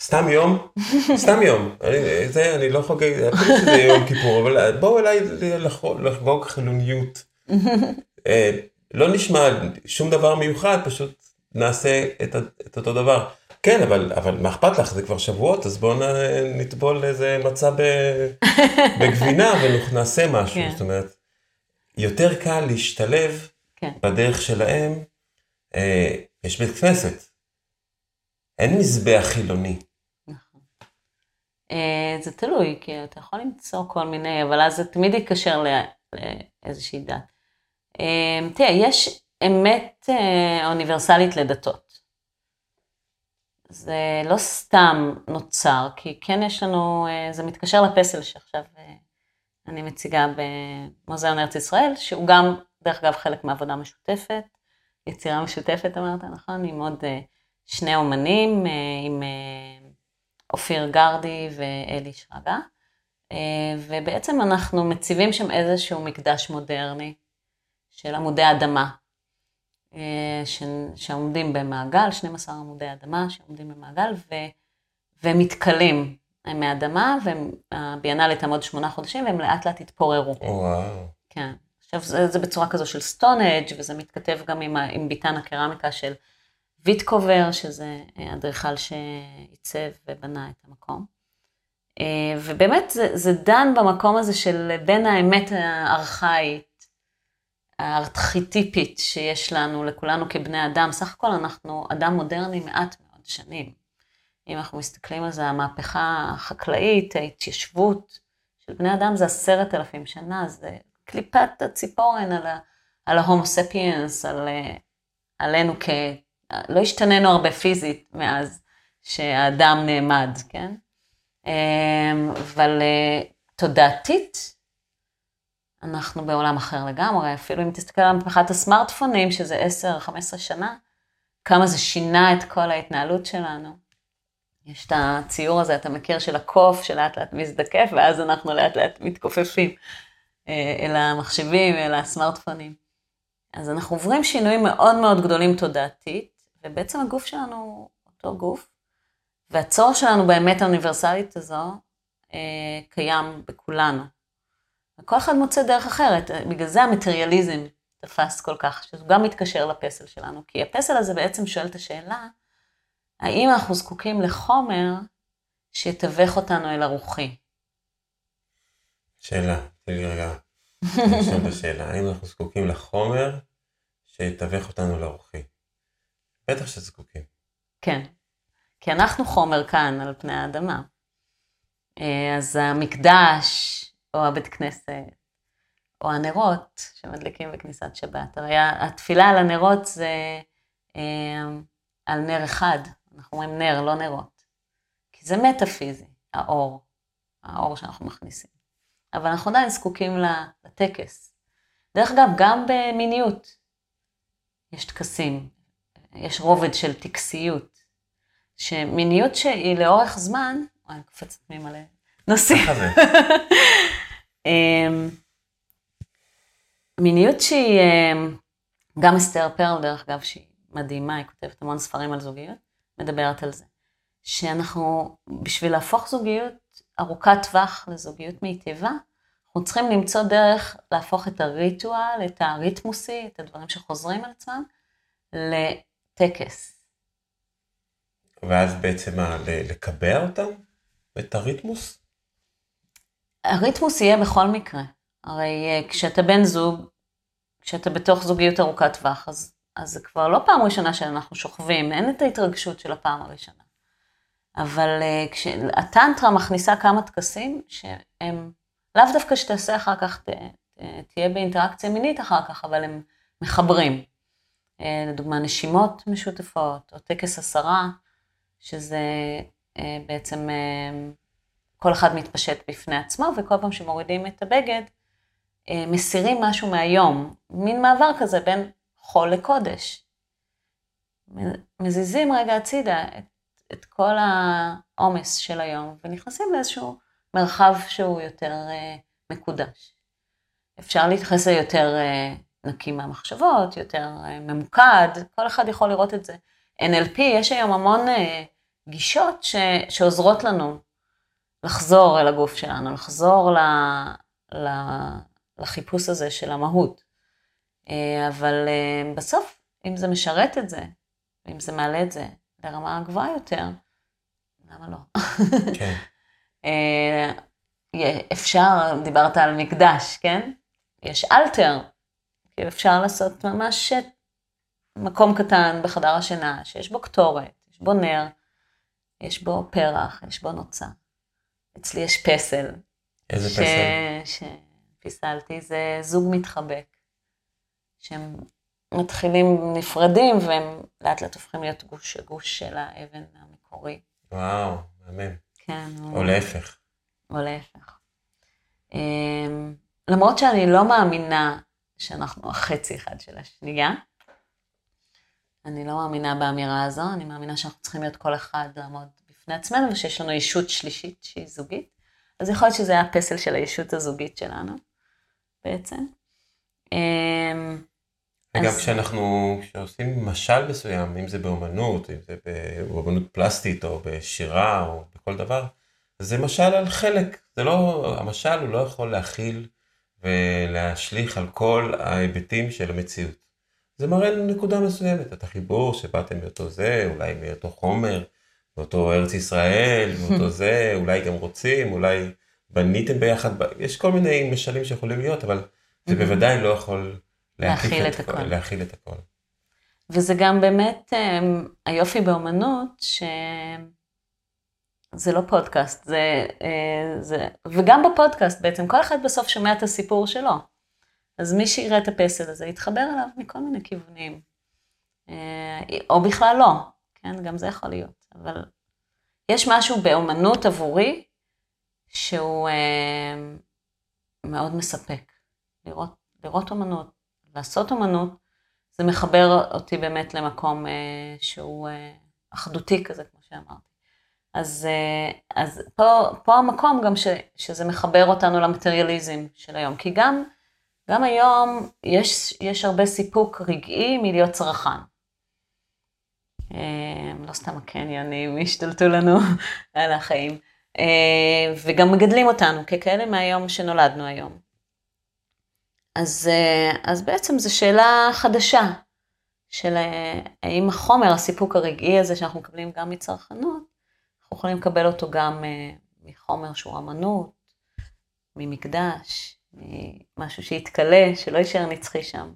סתם יום, סתם יום, אני, זה, אני לא חוגג, אפילו שזה יום כיפור, אבל בואו אליי לחגוג חילוניות. אה, לא נשמע שום דבר מיוחד, פשוט נעשה את, את אותו דבר. כן, אבל, אבל מה אכפת לך? זה כבר שבועות, אז בואו נטבול איזה מצע בגבינה ונעשה משהו. כן. זאת אומרת, יותר קל להשתלב כן. בדרך שלהם. אה, יש בית כנסת, אין מזבח חילוני. נכון. אה, זה תלוי, כי אתה יכול למצוא כל מיני, אבל אז זה תמיד יתקשר לאיזושהי דת. אה, תראה, יש אמת אה, אוניברסלית לדתות. זה לא סתם נוצר, כי כן יש לנו, זה מתקשר לפסל שעכשיו אני מציגה במוזיאון ארץ ישראל, שהוא גם, דרך אגב, חלק מעבודה משותפת, יצירה משותפת אמרת, נכון? עם עוד שני אומנים, עם אופיר גרדי ואלי שרגא, ובעצם אנחנו מציבים שם איזשהו מקדש מודרני של עמודי אדמה, ש... שעומדים במעגל, 12 עמודי אדמה שעומדים במעגל ו... ומתכלים מהאדמה, והביאנלה תעמוד שמונה חודשים והם לאט לאט יתפוררו. וואו. כן. עכשיו זה, זה בצורה כזו של סטונג' וזה מתכתב גם עם, עם ביתן הקרמיקה של ויטקובר, שזה אדריכל שעיצב ובנה את המקום. ובאמת זה, זה דן במקום הזה של בין האמת הארכאית הארכיטיפית שיש לנו, לכולנו כבני אדם. סך הכל אנחנו אדם מודרני מעט מאוד שנים. אם אנחנו מסתכלים על זה, המהפכה החקלאית, ההתיישבות של בני אדם זה עשרת אלפים שנה, זה קליפת הציפורן על, ה, על על, עלינו כ... לא השתננו הרבה פיזית מאז שהאדם נעמד, כן? אמ, אבל אה, תודעתית, אנחנו בעולם אחר לגמרי, אפילו אם תסתכל על מהפכת הסמארטפונים, שזה 10-15 שנה, כמה זה שינה את כל ההתנהלות שלנו. יש את הציור הזה, אתה מכיר, של הקוף שלאט לאט מזדקף, ואז אנחנו לאט לאט מתכופפים אה, אל המחשבים, אל הסמארטפונים. אז אנחנו עוברים שינויים מאוד מאוד גדולים תודעתית, ובעצם הגוף שלנו אותו גוף, והצורך שלנו באמת האוניברסלית הזו אה, קיים בכולנו. וכל אחד מוצא דרך אחרת, בגלל זה המטריאליזם תפס כל כך, שזה גם מתקשר לפסל שלנו, כי הפסל הזה בעצם שואל את השאלה, האם אנחנו זקוקים לחומר שיתווך אותנו אל הרוחי? שאלה, תן לי רגע לשאול את השאלה, האם אנחנו זקוקים לחומר שיתווך אותנו לרוחי? בטח שזקוקים. כן, כי אנחנו חומר כאן על פני האדמה. אה, אז המקדש, או הבית כנסת, או הנרות שמדליקים בכניסת שבת. הרי התפילה על הנרות זה אה, על נר אחד, אנחנו אומרים נר, לא נרות. כי זה מטאפיזי, האור, האור שאנחנו מכניסים. אבל אנחנו עדיין זקוקים לטקס. דרך אגב, גם במיניות יש טקסים, יש רובד של טקסיות, שמיניות שהיא לאורך זמן, אני קופצת ממלא נושאים. אמ, מיניות שהיא, אמ, גם אסתר פרל דרך אגב, שהיא מדהימה, היא כותבת המון ספרים על זוגיות, מדברת על זה. שאנחנו, בשביל להפוך זוגיות ארוכת טווח לזוגיות מיטיבה, אנחנו צריכים למצוא דרך להפוך את הריטואל, את הריתמוסי, את הדברים שחוזרים על עצמם, לטקס. ואז בעצם מה, לקבע אותם? את הריתמוס? הריתמוס יהיה בכל מקרה. הרי אה, כשאתה בן זוג, כשאתה בתוך זוגיות ארוכת טווח, אז, אז זה כבר לא פעם ראשונה שאנחנו שוכבים, אין את ההתרגשות של הפעם הראשונה. אבל uh, כשהטנטרה מכניסה כמה טקסים שהם לאו דווקא שתעשה אחר כך, ת, ת, תהיה באינטראקציה מינית אחר כך, אבל הם מחברים. Uh, לדוגמה, נשימות משותפות, או טקס עשרה, שזה uh, בעצם uh, כל אחד מתפשט בפני עצמו, וכל פעם שמורידים את הבגד, אה, מסירים משהו מהיום, מין מעבר כזה בין חול לקודש. מזיזים רגע הצידה את, את כל העומס של היום, ונכנסים לאיזשהו מרחב שהוא יותר מקודש. אפשר להתייחס ליותר נקי מהמחשבות, יותר uh, ממוקד, כל אחד יכול לראות את זה. NLP, יש היום המון uh, גישות ש, שעוזרות לנו לחזור אל הגוף שלנו, לחזור ל, ל, לחיפוש הזה של המהות. אה, אבל אה, בסוף, אם זה משרת את זה, אם זה מעלה את זה לרמה גבוהה יותר, למה לא? כן. אה, אפשר, דיברת על מקדש, כן? יש אלתר, אפשר לעשות ממש מקום קטן בחדר השינה, שיש בו קטורת, יש בו נר, יש בו פרח, יש בו נוצה. אצלי יש פסל. איזה ש... פסל? שפיסלתי, זה זוג מתחבק, שהם מתחילים נפרדים והם לאט לאט הופכים להיות גוש הגוש של האבן המקורי. וואו, מהמם. כן. או להפך. או להפך. אמ, למרות שאני לא מאמינה שאנחנו החצי אחד של השנייה, אני לא מאמינה באמירה הזו, אני מאמינה שאנחנו צריכים להיות כל אחד לעמוד בפני עצמנו, ושיש לנו ישות שלישית שהיא זוגית. אז יכול להיות שזה היה הפסל של הישות הזוגית שלנו, בעצם. אמ, אגב, אז... כשאנחנו, כשעושים משל מסוים, אם זה באומנות, אם זה באומנות פלסטית, או בשירה, או בכל דבר, זה משל על חלק. זה לא, המשל הוא לא יכול להכיל ולהשליך על כל ההיבטים של המציאות. זה מראה לנו נקודה מסוימת, את החיבור שבאתם מאותו זה, אולי מאותו חומר, מאותו ארץ ישראל, מאותו זה, אולי גם רוצים, אולי בניתם ביחד, יש כל מיני משלים שיכולים להיות, אבל זה בוודאי לא יכול להכיל את, את הכל. להכיל את הכל. וזה גם באמת אמ, היופי באומנות, זה לא פודקאסט, זה, אה, זה, וגם בפודקאסט בעצם, כל אחד בסוף שומע את הסיפור שלו. אז מי שיראה את הפסל הזה יתחבר אליו מכל מיני כיוונים. אה, או בכלל לא, כן, גם זה יכול להיות. אבל יש משהו באומנות עבורי שהוא אה, מאוד מספק. לראות, לראות אומנות, לעשות אומנות, זה מחבר אותי באמת למקום שהוא אחדותי כזה, כמו שאמרתי. אז, אה, אז פה, פה המקום גם ש, שזה מחבר אותנו למטריאליזם של היום, כי גם, גם היום יש, יש הרבה סיפוק רגעי מלהיות צרכן. אה, לא סתם הקניונים השתלטו לנו על החיים, אה, וגם מגדלים אותנו ככאלה מהיום שנולדנו היום. אז, אז בעצם זו שאלה חדשה, של האם החומר, הסיפוק הרגעי הזה שאנחנו מקבלים גם מצרכנות, אנחנו יכולים לקבל אותו גם מחומר שהוא אמנות, ממקדש, ממשהו שיתכלה, שלא יישאר נצחי שם.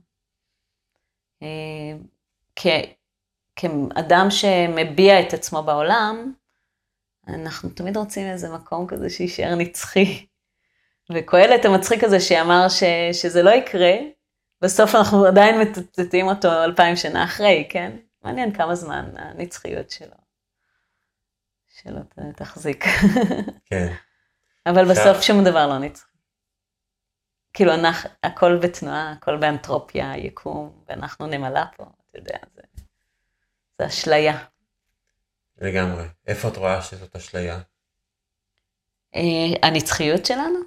כ, כאדם שמביע את עצמו בעולם, אנחנו תמיד רוצים איזה מקום כזה שיישאר נצחי. וקהלת המצחיק הזה שאמר ש, שזה לא יקרה, בסוף אנחנו עדיין מצטטים אותו אלפיים שנה אחרי, כן? מעניין כמה זמן הנצחיות שלו. שלא תחזיק. כן. אבל בסוף שום דבר לא נצחי. כאילו, אנחנו, הכל בתנועה, הכל באנתרופיה, יקום, ואנחנו נמלה פה, אתה יודע, זה, זה אשליה. לגמרי. איפה את רואה שזאת אשליה? אה, הנצחיות שלנו?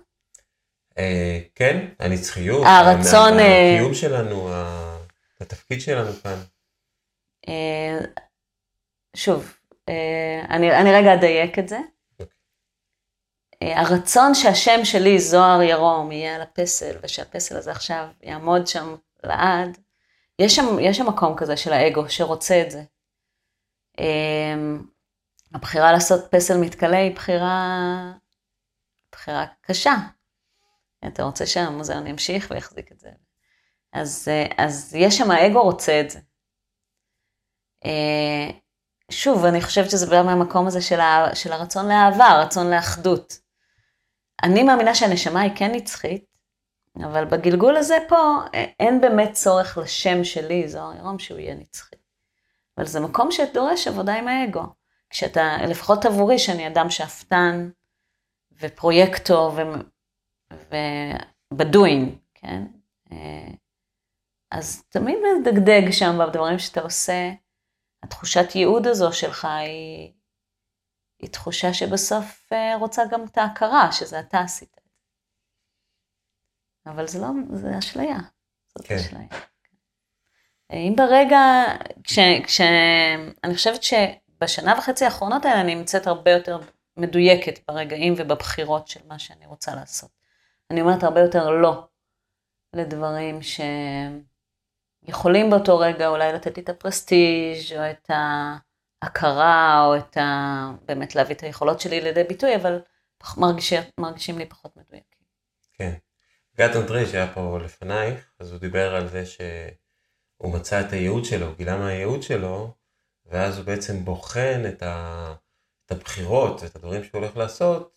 אה, כן, הנצחיות, הרצון, אה, הקיום שלנו, התפקיד שלנו כאן. אה, שוב, אני, אני רגע אדייק את זה. הרצון שהשם שלי, זוהר ירום, יהיה על הפסל, ושהפסל הזה עכשיו יעמוד שם לעד, יש שם, יש שם מקום כזה של האגו שרוצה את זה. הבחירה לעשות פסל מתכלה היא בחירה, בחירה קשה. אתה רוצה שהמוזיאון ימשיך ויחזיק את זה. אז, אז יש שם, האגו רוצה את זה. שוב, אני חושבת שזה בא מהמקום הזה של, ה, של הרצון לאהבה, הרצון לאחדות. אני מאמינה שהנשמה היא כן נצחית, אבל בגלגול הזה פה אין באמת צורך לשם שלי, זוהר ירום, שהוא יהיה נצחי. אבל זה מקום שדורש עבודה עם האגו. כשאתה, לפחות עבורי, שאני אדם שאפתן ופרויקטור ובדוינג, כן? אה, אז תמיד מדגדג שם בדברים שאתה עושה. התחושת ייעוד הזו שלך היא, היא תחושה שבסוף אה, רוצה גם את ההכרה, שזה אתה עשית. אבל זה לא, זה אשליה. זאת כן. אשליה. אם ברגע, כש, כש... אני חושבת שבשנה וחצי האחרונות האלה אני נמצאת הרבה יותר מדויקת ברגעים ובבחירות של מה שאני רוצה לעשות. אני אומרת הרבה יותר לא לדברים שיכולים באותו רגע אולי לתת לי את הפרסטיג' או את ההכרה או את ה... באמת להביא את היכולות שלי לידי ביטוי, אבל מרגיש... מרגישים לי פחות מדויקים. כן. גת אנדרי שהיה פה לפנייך, אז הוא דיבר על זה שהוא מצא את הייעוד שלו, הוא גילה מה הייעוד שלו, ואז הוא בעצם בוחן את, ה... את הבחירות ואת הדברים שהוא הולך לעשות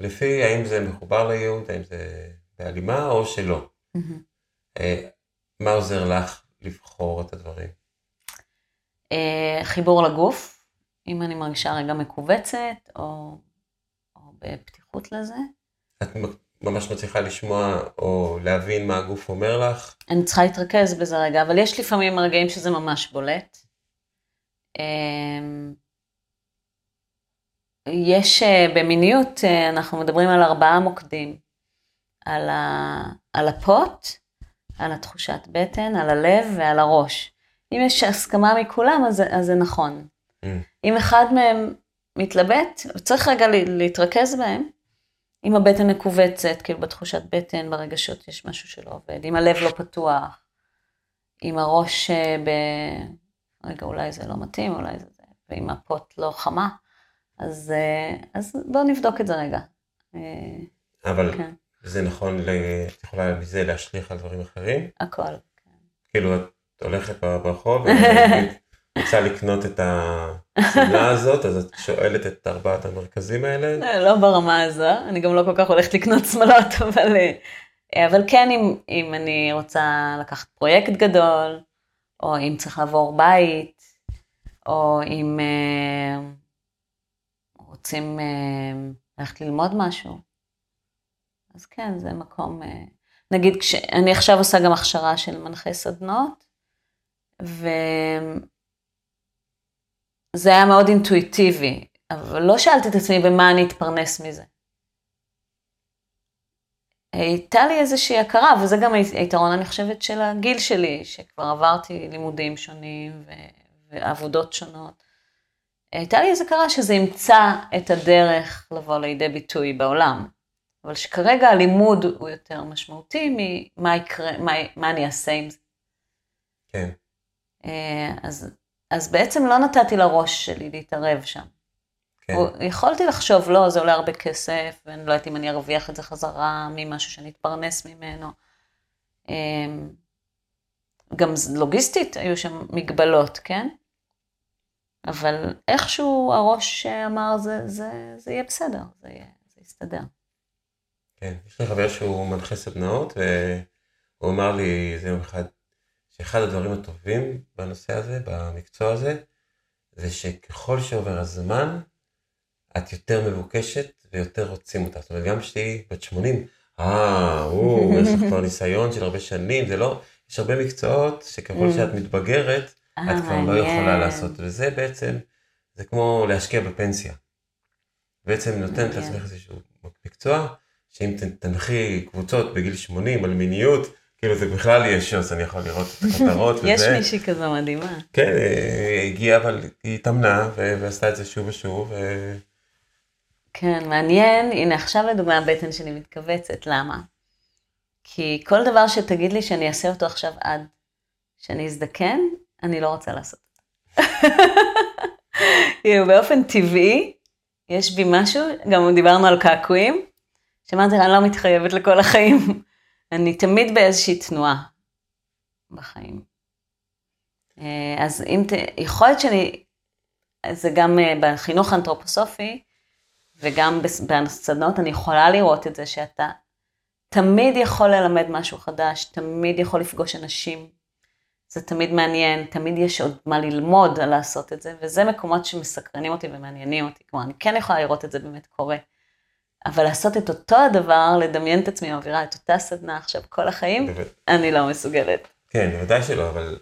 לפי האם זה מחובר לייעוד, האם זה בהלימה או שלא. Mm-hmm. מה עוזר לך לבחור את הדברים? אה, חיבור לגוף, אם אני מרגישה רגע מכווצת או, או בפתיחות לזה. את ממש מצליחה לשמוע או להבין מה הגוף אומר לך? אני צריכה להתרכז בזה רגע, אבל יש לפעמים רגעים שזה ממש בולט. אמ, יש אה, במיניות, אה, אנחנו מדברים על ארבעה מוקדים. על, ה, על הפוט, על התחושת בטן, על הלב ועל הראש. אם יש הסכמה מכולם, אז, אז זה נכון. Mm. אם אחד מהם מתלבט, צריך רגע להתרכז בהם. אם הבטן מכווצת, כאילו בתחושת בטן, ברגשות יש משהו שלא עובד. אם הלב לא פתוח, אם הראש אה, ב... רגע, אולי זה לא מתאים, אולי זה זה, ואם הפוט לא חמה, אז, אה, אז בואו נבדוק את זה רגע. אה, אבל כן. זה נכון, את יכולה מזה להשליך על דברים אחרים? הכל, כן. כאילו את הולכת ברחוב רוצה לקנות את השמלה הזאת, אז את שואלת את ארבעת המרכזים האלה? לא ברמה הזו, אני גם לא כל כך הולכת לקנות שמלות, אבל, אבל כן, אם, אם אני רוצה לקחת פרויקט גדול, או אם צריך לעבור בית, או אם אה, רוצים אה, ללכת ללמוד משהו, אז כן, זה מקום... אה, נגיד, כשאני עכשיו עושה גם הכשרה של מנחי סדנות, וזה היה מאוד אינטואיטיבי, אבל לא שאלתי את עצמי במה אני אתפרנס מזה. הייתה לי איזושהי הכרה, וזה גם היתרון, אני חושבת, של הגיל שלי, שכבר עברתי לימודים שונים ו- ועבודות שונות. הייתה לי איזו הכרה שזה ימצא את הדרך לבוא לידי ביטוי בעולם. אבל שכרגע הלימוד הוא יותר משמעותי ממה יקרה, מה, מה אני אעשה עם זה. כן. אה, אז, אז בעצם לא נתתי לראש שלי להתערב שם. כן. יכולתי לחשוב, לא, זה עולה הרבה כסף, ואני לא יודעת אם אני ארוויח את זה חזרה ממשהו שאני אתפרנס ממנו. אה, גם לוגיסטית היו שם מגבלות, כן? אבל איכשהו הראש אמר, זה, זה, זה יהיה בסדר, זה, יהיה, זה יסתדר. כן, יש לי חבר שהוא מנחה סדנאות, והוא אמר לי איזה יום אחד, שאחד הדברים הטובים בנושא הזה, במקצוע הזה, זה שככל שעובר הזמן, את יותר מבוקשת ויותר רוצים אותה. זאת אומרת, גם כשתהיי בת 80, אה, הוא, יש לך כבר ניסיון של הרבה שנים, זה לא, יש הרבה מקצועות שככל mm. שאת מתבגרת, את כבר לא יכולה לעשות, וזה בעצם, זה כמו להשקיע בפנסיה. בעצם נותנת לעצמך איזשהו מקצוע, שאם תנחי קבוצות בגיל 80 על מיניות, כאילו זה בכלל יהיה שוס, אני יכול לראות את הכותרות וזה. יש מישהי כזו מדהימה. כן, הגיעה, אבל היא התאמנה ועשתה את זה שוב ושוב. ו... כן, מעניין. הנה, עכשיו לדוגמה הבטן שלי מתכווצת, למה? כי כל דבר שתגיד לי שאני אעשה אותו עכשיו עד שאני אזדקן, אני לא רוצה לעשות. כאילו, באופן טבעי, יש בי משהו, גם דיברנו על קעקועים, שאמרתי לה, אני לא מתחייבת לכל החיים. אני תמיד באיזושהי תנועה בחיים. אה, אז אם, ת... יכול להיות שאני, זה גם אה, בחינוך האנתרופוסופי, וגם בסדנות אני יכולה לראות את זה שאתה תמיד יכול ללמד משהו חדש, תמיד יכול לפגוש אנשים. זה תמיד מעניין, תמיד יש עוד מה ללמוד על לעשות את זה, וזה מקומות שמסקרנים אותי ומעניינים אותי. כלומר, אני כן יכולה לראות את זה באמת קורה. אבל לעשות את אותו הדבר, לדמיין את עצמי מעבירה את אותה סדנה עכשיו כל החיים, אני לא מסוגלת. כן, בוודאי שלא, אבל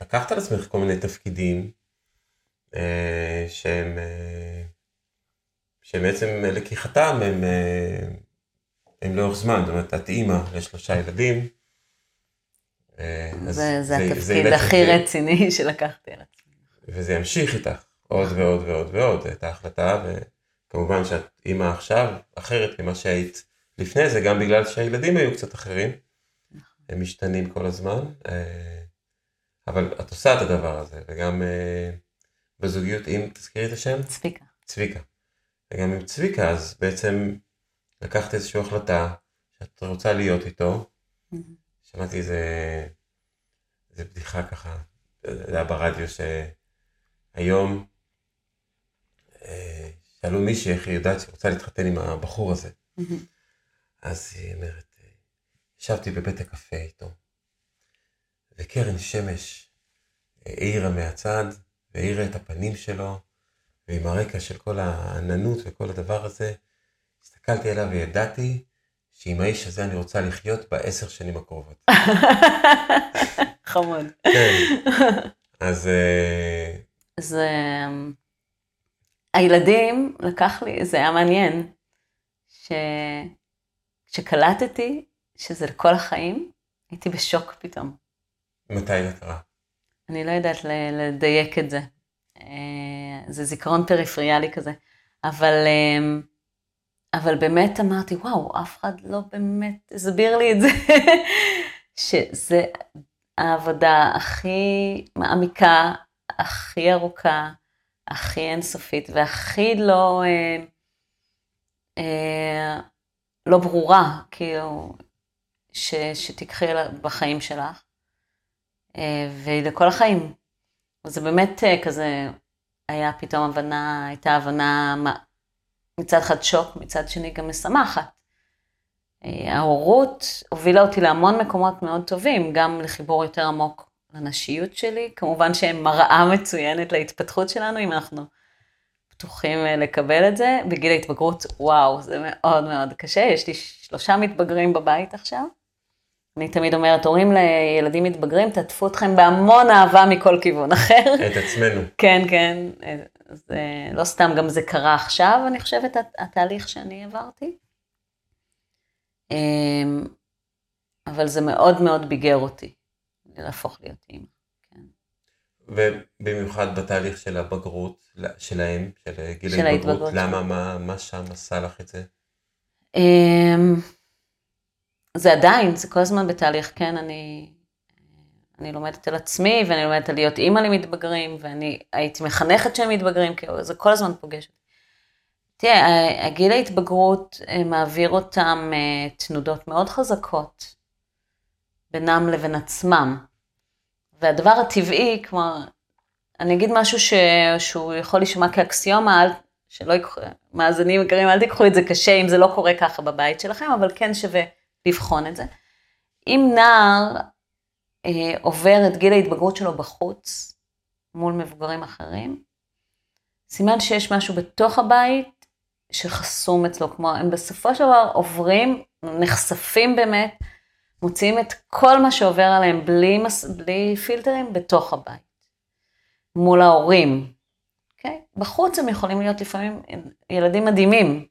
לקחת על עצמך כל מיני תפקידים אה, שהם, אה, שהם בעצם לקיחתם הם, אה, הם לאורך זמן, זאת אומרת, את אימא לשלושה ילדים. אה, זה, זה התפקיד זה הכי רציני שלקחתי על עצמי. וזה ימשיך איתך עוד ועוד ועוד ועוד, את ההחלטה. ו... כמובן שאת אימא עכשיו אחרת ממה שהיית לפני זה, גם בגלל שהילדים היו קצת אחרים. הם משתנים כל הזמן. אה, אבל את עושה את הדבר הזה, וגם אה, בזוגיות עם, תזכירי את השם? צביקה. צביקה. וגם עם צביקה, אז בעצם לקחת איזושהי החלטה שאת רוצה להיות איתו. שמעתי איזה, איזה בדיחה ככה, זה היה ברדיו שהיום, אה, שאלו מישהי איך היא יודעת שהיא רוצה להתחתן עם הבחור הזה. אז היא אומרת, ישבתי בבית הקפה איתו, וקרן שמש האירה מהצד, והאירה את הפנים שלו, ועם הרקע של כל העננות וכל הדבר הזה, הסתכלתי עליו וידעתי שעם האיש הזה אני רוצה לחיות בעשר שנים הקרובות. חמוד. כן. אז... אה, זה... הילדים, לקח לי, זה היה מעניין, שכשקלטתי שזה לכל החיים, הייתי בשוק פתאום. מתי זה קרה? אני לא יודעת לדייק את זה. אה, זה זיכרון פריפריאלי כזה. אבל, אה, אבל באמת אמרתי, וואו, אף אחד לא באמת הסביר לי את זה, שזה העבודה הכי מעמיקה, הכי ארוכה, הכי אינסופית והכי לא, אה, אה, לא ברורה, כאילו, ש, שתיקחי בחיים שלך, אה, והיא לכל החיים. זה באמת אה, כזה, היה פתאום הבנה, הייתה הבנה, מצד אחד שוק, מצד שני גם משמחת. אה, ההורות הובילה אותי להמון מקומות מאוד טובים, גם לחיבור יותר עמוק לנשיות שלי, כמובן שהם מראה מצוינת להתפתחות שלנו, אם אנחנו פתוחים אה, לקבל את זה. בגיל ההתבגרות, וואו, זה מאוד מאוד קשה, יש לי שלושה מתבגרים בבית עכשיו. אני תמיד אומרת, הורים לילדים מתבגרים, תעטפו אתכם בהמון אהבה מכל כיוון אחר. את עצמנו. כן, כן. זה לא סתם, גם זה קרה עכשיו, אני חושבת, התהליך שאני עברתי. אמ, אבל זה מאוד מאוד ביגר אותי, להפוך להיות אימא. כן. ובמיוחד בתהליך של הבגרות שלהם, של גיל של ההתבגרות, למה, מה, מה שם עשה לך את זה? אמ, זה עדיין, זה כל הזמן בתהליך, כן, אני, אני לומדת על עצמי, ואני לומדת על להיות אימא למתבגרים, ואני הייתי מחנכת שהם מתבגרים, כי זה כל הזמן פוגש אותי. תראה, הגיל ההתבגרות אה, מעביר אותם אה, תנודות מאוד חזקות בינם לבין עצמם. והדבר הטבעי, כלומר, אני אגיד משהו ש... שהוא יכול להישמע כאקסיומה, אל... שלא יקחו, מאזינים יקרים, אל תיקחו את זה קשה אם זה לא קורה ככה בבית שלכם, אבל כן שווה לבחון את זה. אם נער אה, עובר את גיל ההתבגרות שלו בחוץ, מול מבוגרים אחרים, סימן שיש משהו בתוך הבית שחסום אצלו, כמו הם בסופו של דבר עוברים, נחשפים באמת, מוציאים את כל מה שעובר עליהם בלי, בלי פילטרים בתוך הבית, מול ההורים. Okay? אוקיי? בחוץ הם יכולים להיות לפעמים ילדים מדהימים,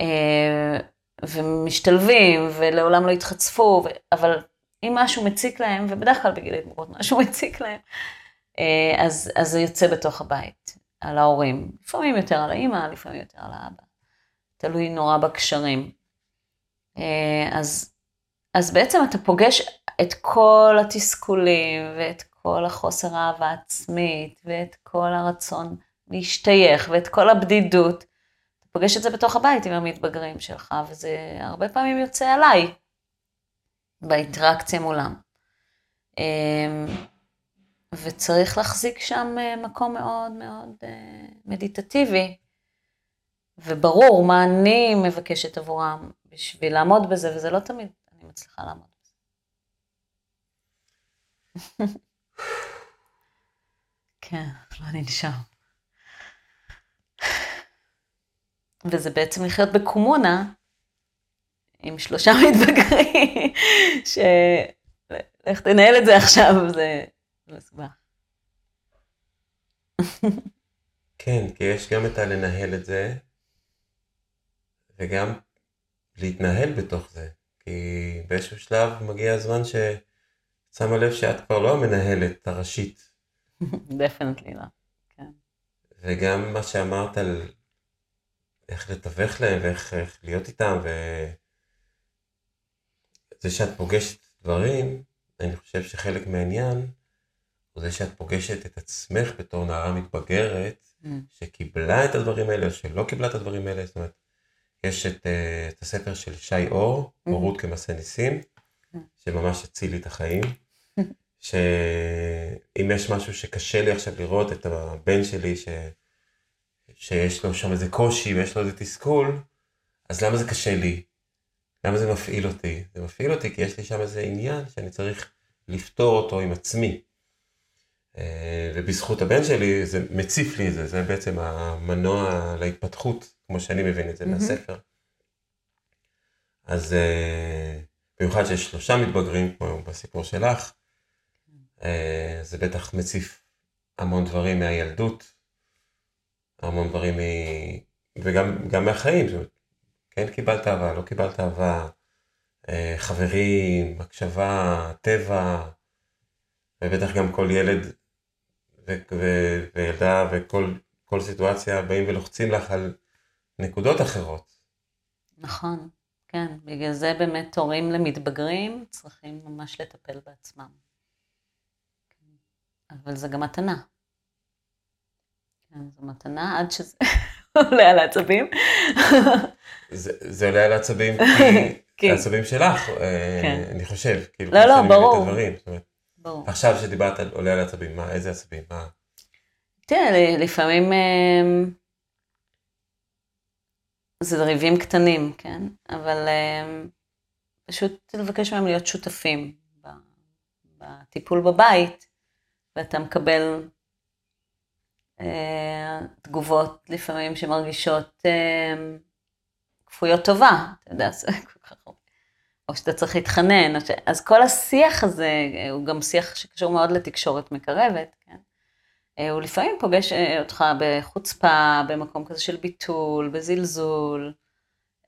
אה, ומשתלבים, ולעולם לא יתחצפו, ו... אבל אם משהו מציק להם, ובדרך כלל בגיל ההתמכרות משהו מציק להם, אה, אז, אז זה יוצא בתוך הבית. על ההורים. לפעמים יותר על האימא, לפעמים יותר על האבא. תלוי נורא בקשרים. אה, אז, אז בעצם אתה פוגש את כל התסכולים ואת כל החוסר האהבה עצמית ואת כל הרצון להשתייך ואת כל הבדידות. אתה פוגש את זה בתוך הבית עם המתבגרים שלך, וזה הרבה פעמים יוצא עליי באינטראקציה מולם. אה, וצריך להחזיק שם אה, מקום מאוד מאוד אה, מדיטטיבי, וברור מה אני מבקשת עבורם בשביל לעמוד בזה, וזה לא תמיד מצליחה לעמוד בזה. כן, לא ננשם. וזה בעצם לחיות בקומונה עם שלושה מתבגרים, ש... איך תנהל את זה עכשיו, זה מסובך. כן, כי יש גם את הלנהל את זה, וגם להתנהל בתוך זה. כי באיזשהו שלב מגיע הזמן ששמה לב שאת כבר לא המנהלת הראשית. דפנטלי לא, כן. וגם מה שאמרת על איך לתווך להם ואיך להיות איתם, וזה שאת פוגשת דברים, אני חושב שחלק מהעניין הוא זה שאת פוגשת את עצמך בתור נערה מתבגרת, mm. שקיבלה את הדברים האלה או שלא קיבלה את הדברים האלה, זאת אומרת, יש את, uh, את הספר של שי אור. הורות כמעשה ניסים. שממש הציל לי את החיים, שאם יש משהו שקשה לי עכשיו לראות את הבן שלי, ש... שיש לו שם איזה קושי ויש לו איזה תסכול, אז למה זה קשה לי? למה זה מפעיל אותי? זה מפעיל אותי כי יש לי שם איזה עניין שאני צריך לפתור אותו עם עצמי. אה, ובזכות הבן שלי זה מציף לי את זה, זה בעצם המנוע להתפתחות, כמו שאני מבין את זה mm-hmm. מהספר. אז אה, במיוחד שיש שלושה מתבגרים, כמו בסיפור שלך, אה, זה בטח מציף המון דברים מהילדות, המון דברים מ... וגם מהחיים, זאת אומרת, כן קיבלת אהבה, לא קיבלת אהבה, חברים, הקשבה, טבע, ובטח גם כל ילד וילדה וכל סיטואציה באים ולוחצים לך על נקודות אחרות. נכון, כן. בגלל זה באמת הורים למתבגרים צריכים ממש לטפל בעצמם. אבל זה גם מתנה. כן, זו מתנה עד שזה עולה על העצבים. זה, זה עולה על העצבים כי... העצבים שלך, אה, כן. אני חושב. כאילו, לא, לא, ברור. ברור. עכשיו שדיברת על עולה על עצבים, מה, איזה עצבים, מה? תראה, לפעמים אה, זה ריבים קטנים, כן? אבל אה, פשוט לבקש מהם להיות שותפים בטיפול בבית, ואתה מקבל אה, תגובות לפעמים שמרגישות כפויות טובה, אתה יודע, זה כל כך הרבה. או שאתה צריך להתחנן. אז כל השיח הזה הוא גם שיח שקשור מאוד לתקשורת מקרבת, כן? אה, הוא לפעמים פוגש אה, אותך בחוצפה, במקום כזה של ביטול, בזלזול.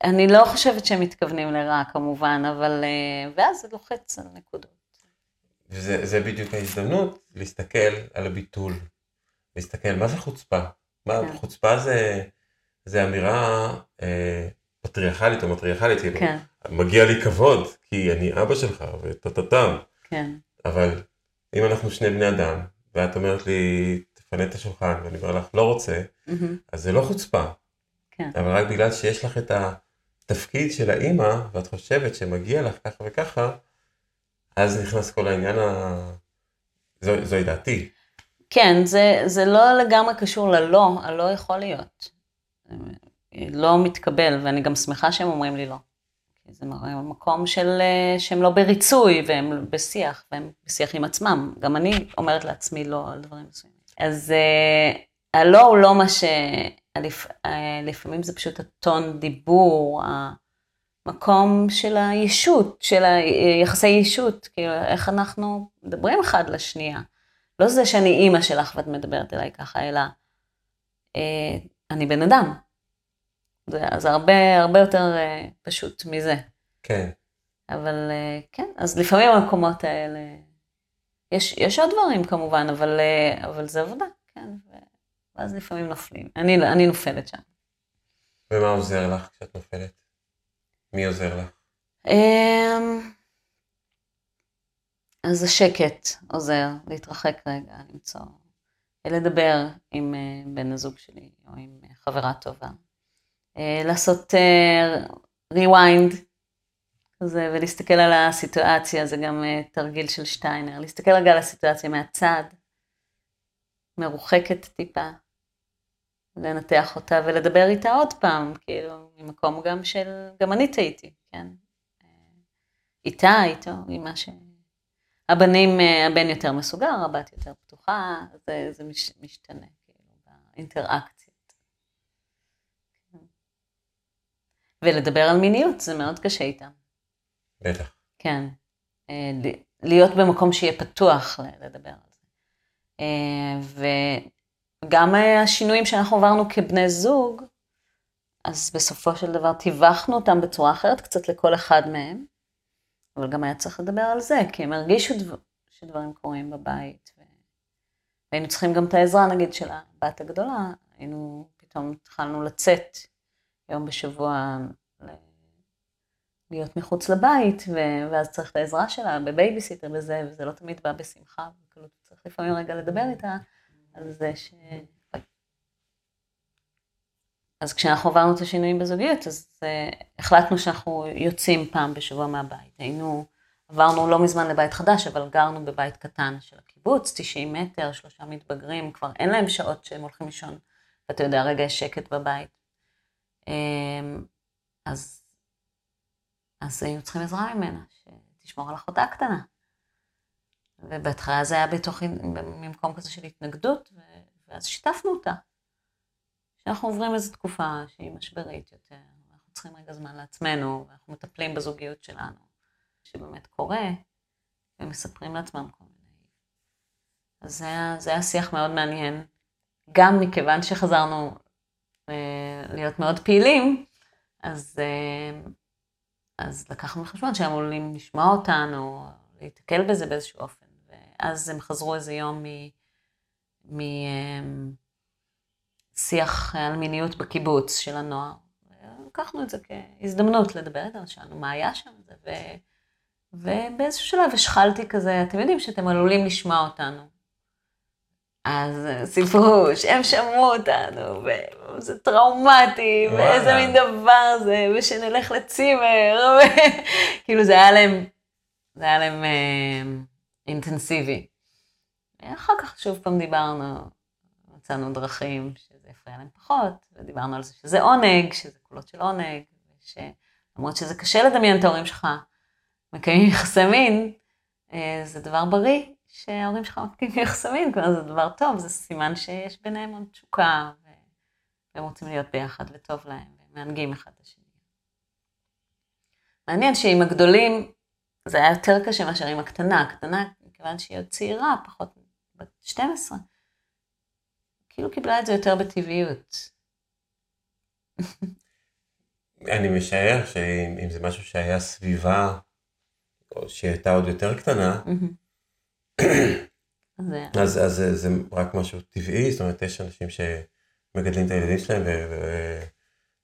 אני לא חושבת שהם מתכוונים לרע כמובן, אבל... אה, ואז זה לוחץ על נקודות. וזה בדיוק ההזדמנות להסתכל על הביטול. להסתכל, מה זה חוצפה? מה, כן. חוצפה זה, זה אמירה אה, פטריארכלית או מטריארכלית, כאילו, כן. מגיע לי כבוד, כי אני אבא שלך, וטטטם. כן. אבל אם אנחנו שני בני אדם, ואת אומרת לי, תפנה את השולחן, ואני אומר לך, לא רוצה, mm-hmm. אז זה לא חוצפה. כן. אבל רק בגלל שיש לך את התפקיד של האימא, ואת חושבת שמגיע לך ככה וככה, אז נכנס כל העניין ה... זו, זוהי דעתי. כן, זה, זה לא לגמרי קשור ללא, הלא יכול להיות. לא מתקבל, ואני גם שמחה שהם אומרים לי לא. זה מקום של, אה, שהם לא בריצוי והם בשיח, והם בשיח עם עצמם. גם אני אומרת לעצמי לא על דברים מסוימים. אז uh, הלא הוא לא מה ש... לפ... uh, לפעמים זה פשוט הטון דיבור, המקום של הישות, של היחסי ישות, כאילו איך אנחנו מדברים אחד לשנייה. לא זה שאני אימא שלך ואת מדברת אליי ככה, אלא uh, אני בן אדם. זה, זה הרבה, הרבה יותר uh, פשוט מזה. כן. אבל uh, כן, אז לפעמים המקומות האלה, יש, יש עוד דברים כמובן, אבל, uh, אבל זה עבודה, כן, ואז לפעמים נופלים. אני, אני נופלת שם. ומה עוזר לך כשאת נופלת? מי עוזר לך? Um, אז השקט עוזר, להתרחק רגע, למצוא, לדבר עם בן הזוג שלי או עם חברה טובה. אה, לעשות אה, כזה ולהסתכל על הסיטואציה, זה גם אה, תרגיל של שטיינר, להסתכל רגע על הסיטואציה מהצד, מרוחקת טיפה, לנתח אותה ולדבר איתה עוד פעם, כאילו, ממקום גם של, גם אני טעיתי, כן? איתה, איתו, עם מה ש... הבנים, הבן יותר מסוגר, הבת יותר פתוחה, זה, זה מש, משתנה, כאילו, באינטראקציה. ולדבר על מיניות זה מאוד קשה איתם. בטח. כן. אה, להיות במקום שיהיה פתוח לדבר על זה. אה, וגם השינויים שאנחנו עברנו כבני זוג, אז בסופו של דבר טיווחנו אותם בצורה אחרת קצת לכל אחד מהם, אבל גם היה צריך לדבר על זה, כי הם הרגישו דבר, שדברים קורים בבית, ו... והיינו צריכים גם את העזרה נגיד של הבת הגדולה, היינו, פתאום התחלנו לצאת יום בשבוע להיות מחוץ לבית, ו- ואז צריך את העזרה שלה בבייביסיטר וזה, וזה לא תמיד בא בשמחה, וכאילו צריך לפעמים רגע לדבר איתה על זה ש... אז כשאנחנו עברנו את השינויים בזוגיות, אז uh, החלטנו שאנחנו יוצאים פעם בשבוע מהבית. היינו, עברנו לא מזמן לבית חדש, אבל גרנו בבית קטן של הקיבוץ, 90 מטר, שלושה מתבגרים, כבר אין להם שעות שהם הולכים לישון, ואתה יודע, רגע יש שקט בבית. אמ, אז, אז היינו צריכים עזרה ממנה, שתשמור על אחותה הקטנה. ובהתחלה זה היה בתוך, ממקום כזה של התנגדות, ואז שיתפנו אותה. שאנחנו עוברים איזו תקופה שהיא משברית יותר, אנחנו צריכים רגע זמן לעצמנו, ואנחנו מטפלים בזוגיות שלנו, שבאמת קורה, ומספרים לעצמם כל מיני. אז זה היה, זה היה שיח מאוד מעניין, גם מכיוון שחזרנו להיות מאוד פעילים, אז, אה, אז לקחנו בחשבון שהם עלולים לשמוע אותנו, להתקל בזה באיזשהו אופן. ואז הם חזרו איזה יום משיח אה, על מיניות בקיבוץ של הנוער. לקחנו את זה כהזדמנות לדבר איתם, שאלנו מה היה שם, ו... ובאיזשהו שלב השחלתי כזה, אתם יודעים שאתם עלולים לשמוע אותנו. אז סיפרו שהם שמעו אותנו, וזה טראומטי, ואיזה מין דבר זה, ושנלך לצימר, כאילו זה היה להם, זה היה להם אה, אינטנסיבי. אחר כך שוב פעם דיברנו, מצאנו דרכים שזה יפריע להם פחות, ודיברנו על זה שזה עונג, שזה קולות של עונג, שלמרות שזה קשה לדמיין את ההורים שלך מקיימים יחסי מין, אה, זה דבר בריא שההורים שלך יחסי מין, כלומר זה דבר טוב, זה סימן שיש ביניהם עוד תשוקה, והם רוצים להיות ביחד וטוב להם, ומענגים אחד את השני. מעניין שעם הגדולים זה היה יותר קשה מאשר עם הקטנה, הקטנה, מכיוון שהיא עוד צעירה, פחות בת 12, כאילו קיבלה את זה יותר בטבעיות. אני משער שאם זה משהו שהיה סביבה, או שהיא הייתה עוד יותר קטנה, אז, אז זה, זה רק משהו טבעי, זאת אומרת, יש אנשים שמגדלים את הילדים שלהם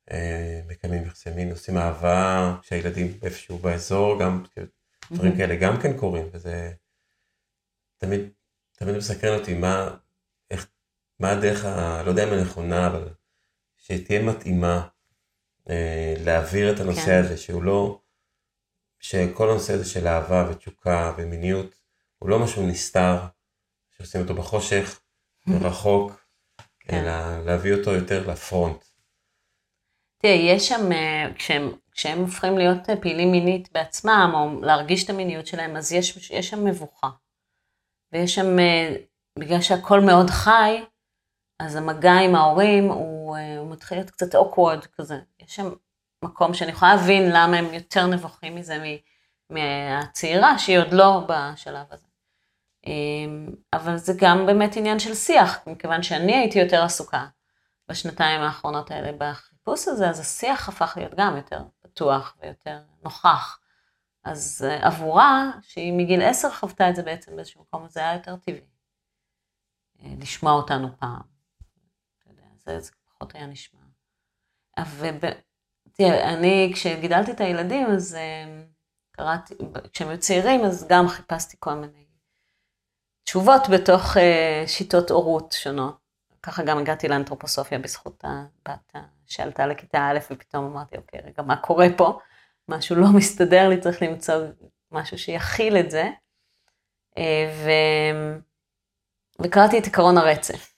ומקיימים אה, יחסי מין, עושים אהבה, כשהילדים איפשהו באזור, גם דברים כאלה גם כן קורים, וזה תמיד, תמיד מסקרן אותי מה, איך, מה הדרך, ה, לא יודע אם הנכונה, אבל שתהיה מתאימה אה, להעביר את הנושא כן. הזה, שהוא לא, שכל הנושא הזה של אהבה ותשוקה ומיניות, הוא לא משהו נסתר, שעושים אותו בחושך, ורחוק, כן. אלא להביא אותו יותר לפרונט. תראה, יש שם, אה, כשהם, כשהם הופכים להיות אה, פעילים מינית בעצמם, או להרגיש את המיניות שלהם, אז יש, יש שם מבוכה. ויש שם, אה, בגלל שהכל מאוד חי, אז המגע עם ההורים הוא, הוא מתחיל להיות קצת awkward כזה. יש שם מקום שאני יכולה להבין למה הם יותר נבוכים מזה מהצעירה, שהיא עוד לא בשלב הזה. אמ, אבל זה גם באמת עניין של שיח, מכיוון שאני הייתי יותר עסוקה בשנתיים האחרונות האלה בחיפוש הזה, אז השיח הפך להיות גם יותר פתוח ויותר נוכח. אז אה, עבורה, שהיא מגיל עשר חוותה את זה בעצם באיזשהו מקום, זה היה יותר טבעי. אה, לשמוע אותנו פעם. זה, זה פחות היה נשמע. אבל תראה, אני, כשגידלתי את הילדים, אז אה, קראתי, כשהם היו צעירים, אז גם חיפשתי כל מיני תשובות בתוך uh, שיטות הורות שונות. ככה גם הגעתי לאנתרופוסופיה בזכות הבת שעלתה לכיתה א', ופתאום אמרתי, אוקיי, רגע, מה קורה פה? משהו לא מסתדר לי, צריך למצוא משהו שיכיל את זה. Uh, ו... וקראתי את עקרון הרצף.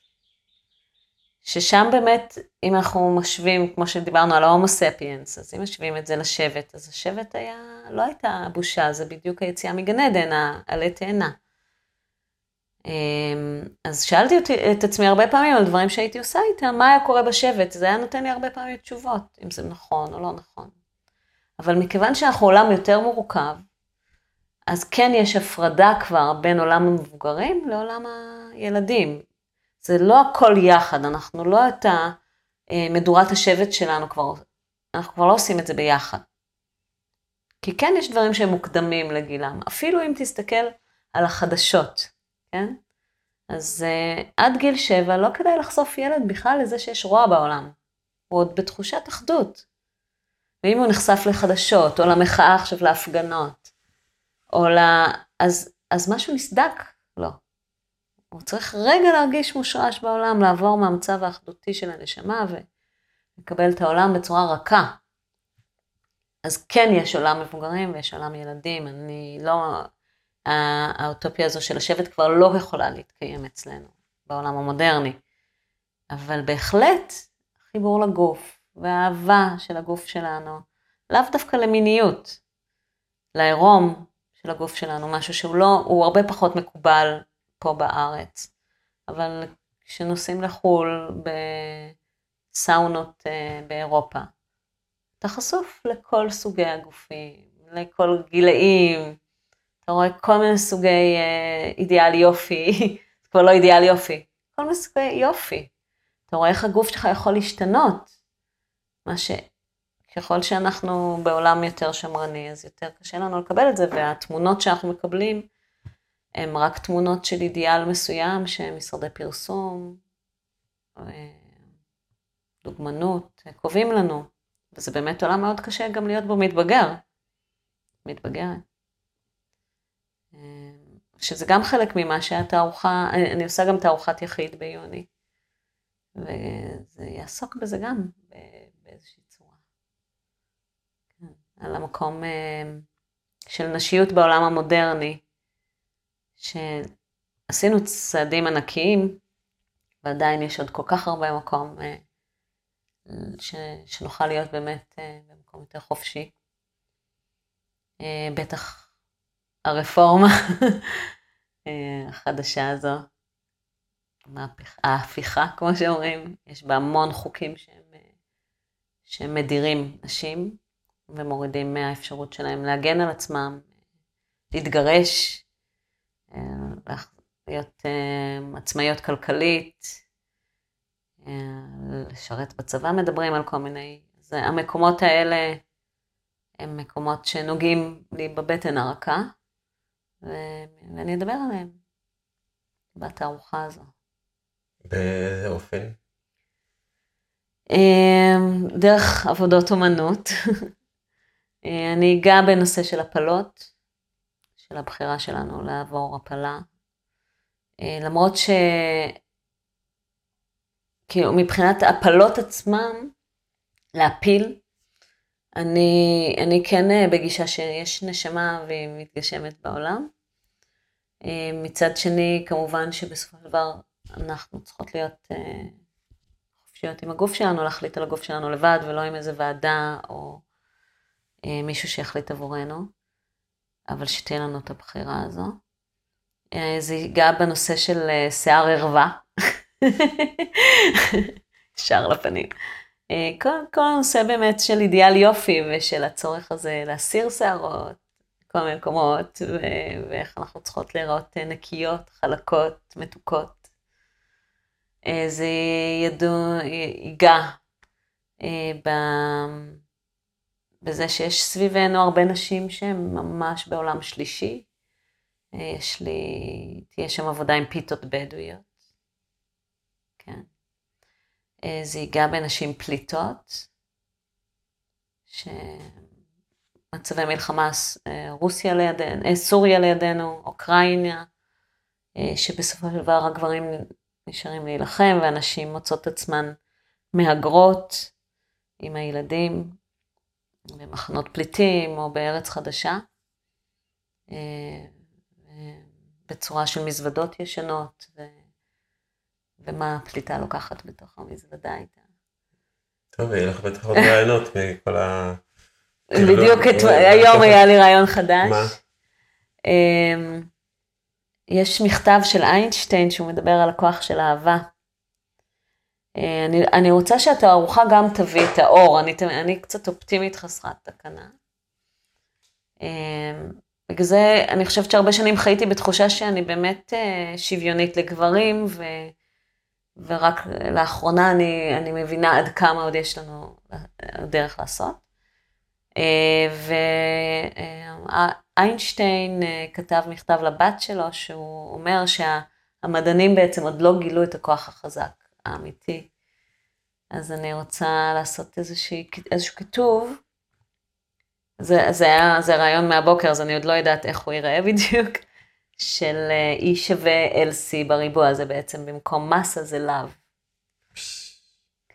ששם באמת, אם אנחנו משווים, כמו שדיברנו על ההומו ספיאנס, אז אם משווים את זה לשבט, אז השבט היה, לא הייתה בושה, זה בדיוק היציאה מגן עדן, העלה תאנה. אמ, אז שאלתי אותי, את עצמי הרבה פעמים על דברים שהייתי עושה איתם, מה היה קורה בשבט, זה היה נותן לי הרבה פעמים תשובות, אם זה נכון או לא נכון. אבל מכיוון שאנחנו עולם יותר מורכב, אז כן יש הפרדה כבר בין עולם המבוגרים לעולם הילדים. זה לא הכל יחד, אנחנו לא את מדורת השבט שלנו כבר, אנחנו כבר לא עושים את זה ביחד. כי כן יש דברים שהם מוקדמים לגילם, אפילו אם תסתכל על החדשות. כן? אז uh, עד גיל שבע לא כדאי לחשוף ילד בכלל לזה שיש רוע בעולם. הוא עוד בתחושת אחדות. ואם הוא נחשף לחדשות, או למחאה עכשיו להפגנות, או ל... אז, אז משהו נסדק לו. לא. הוא צריך רגע להרגיש מושרש בעולם, לעבור מהמצב האחדותי של הנשמה ולקבל את העולם בצורה רכה. אז כן יש עולם מבוגרים ויש עולם ילדים, אני לא, האוטופיה הזו של השבט כבר לא יכולה להתקיים אצלנו בעולם המודרני. אבל בהחלט חיבור לגוף והאהבה של הגוף שלנו, לאו דווקא למיניות, לעירום של הגוף שלנו, משהו שהוא לא, הוא הרבה פחות מקובל פה בארץ. אבל כשנוסעים לחו"ל בסאונות אה, באירופה, אתה חשוף לכל סוגי הגופים, לכל גילאים, אתה רואה כל מיני סוגי אה, אידיאל יופי, כבר לא אידיאל יופי, כל מיני סוגי יופי. אתה רואה איך הגוף שלך יכול להשתנות. מה ש... ככל שאנחנו בעולם יותר שמרני, אז יותר קשה לנו לקבל את זה, והתמונות שאנחנו מקבלים הן רק תמונות של אידיאל מסוים, שמשרדי פרסום, אה, דוגמנות, קובעים לנו. וזה באמת עולם מאוד קשה גם להיות בו מתבגר. מתבגרת. שזה גם חלק ממה שהתערוכה, אני עושה גם תערוכת יחיד ביוני. וזה יעסוק בזה גם באיזושהי צורה. כן, על המקום אה, של נשיות בעולם המודרני, שעשינו צעדים ענקיים, ועדיין יש עוד כל כך הרבה מקום אה, ש, שנוכל להיות באמת אה, במקום יותר חופשי. בטח הרפורמה החדשה הזו, ההפיכה, כמו שאומרים, יש בה המון חוקים שהם, שהם מדירים נשים ומורידים מהאפשרות שלהם להגן על עצמם, להתגרש, להיות עצמאיות כלכלית, לשרת בצבא מדברים על כל מיני, זה, המקומות האלה הם מקומות שנוגעים לי בבטן הרכה. ואני אדבר עליהם בתערוכה הזו. באיזה אופן? אמ, דרך עבודות אומנות. אני אגע בנושא של הפלות, של הבחירה שלנו לעבור הפלה. אה, למרות ש... כאילו מבחינת הפלות עצמם, להפיל, אני, אני כן אה, בגישה שיש נשמה והיא מתגשמת בעולם. אה, מצד שני, כמובן שבסופו של דבר אנחנו צריכות להיות אה, חופשיות עם הגוף שלנו, להחליט על הגוף שלנו לבד, ולא עם איזה ועדה או מישהו שיחליט עבורנו, אבל שתהיה לנו את הבחירה הזו. זה ייגע בנושא של שיער ערווה. ישר לפנים. אה, כל, כל הנושא באמת של אידיאל יופי ושל הצורך הזה להסיר שערות, כל מיני מקומות, ו- ואיך אנחנו צריכות להיראות נקיות, חלקות, מתוקות. אה, זה ידוע, ייגע אה, בזה שיש סביבנו הרבה נשים שהן ממש בעולם שלישי. יש לי, תהיה שם עבודה עם פיתות בדואיות. אה, זה ייגע בנשים פליטות, שמצבי מלחמה, אה, רוסיה לידינו, אה, סוריה לידינו, אוקראינה, שבסופו של דבר הגברים נשארים להילחם והנשים מוצאות עצמן מהגרות עם הילדים במחנות פליטים או בארץ חדשה, בצורה של מזוודות ישנות. ומה הפליטה לוקחת בתוך המזוודה איתה. טוב, יהיה לך בטח עוד רעיונות מכל ה... בדיוק היום היה לי רעיון חדש. מה? אמ, יש מכתב של איינשטיין שהוא מדבר על הכוח של אהבה. אה, אני, אני רוצה שהתערוכה גם תביא את האור, אני, אני קצת אופטימית חסרת תקנה. אמ, בגלל זה אני חושבת שהרבה שנים חייתי בתחושה שאני באמת אה, שוויונית לגברים, ו... ורק לאחרונה אני, אני מבינה עד כמה עוד יש לנו דרך לעשות. אה, ואיינשטיין אה, כתב מכתב לבת שלו, שהוא אומר שהמדענים בעצם עוד לא גילו את הכוח החזק, האמיתי. אז אני רוצה לעשות איזושהי, איזשהו כיתוב. זה, זה היה, זה רעיון מהבוקר, אז אני עוד לא יודעת איך הוא ייראה בדיוק. של E שווה LC בריבוע, זה בעצם במקום מסה זה לאו.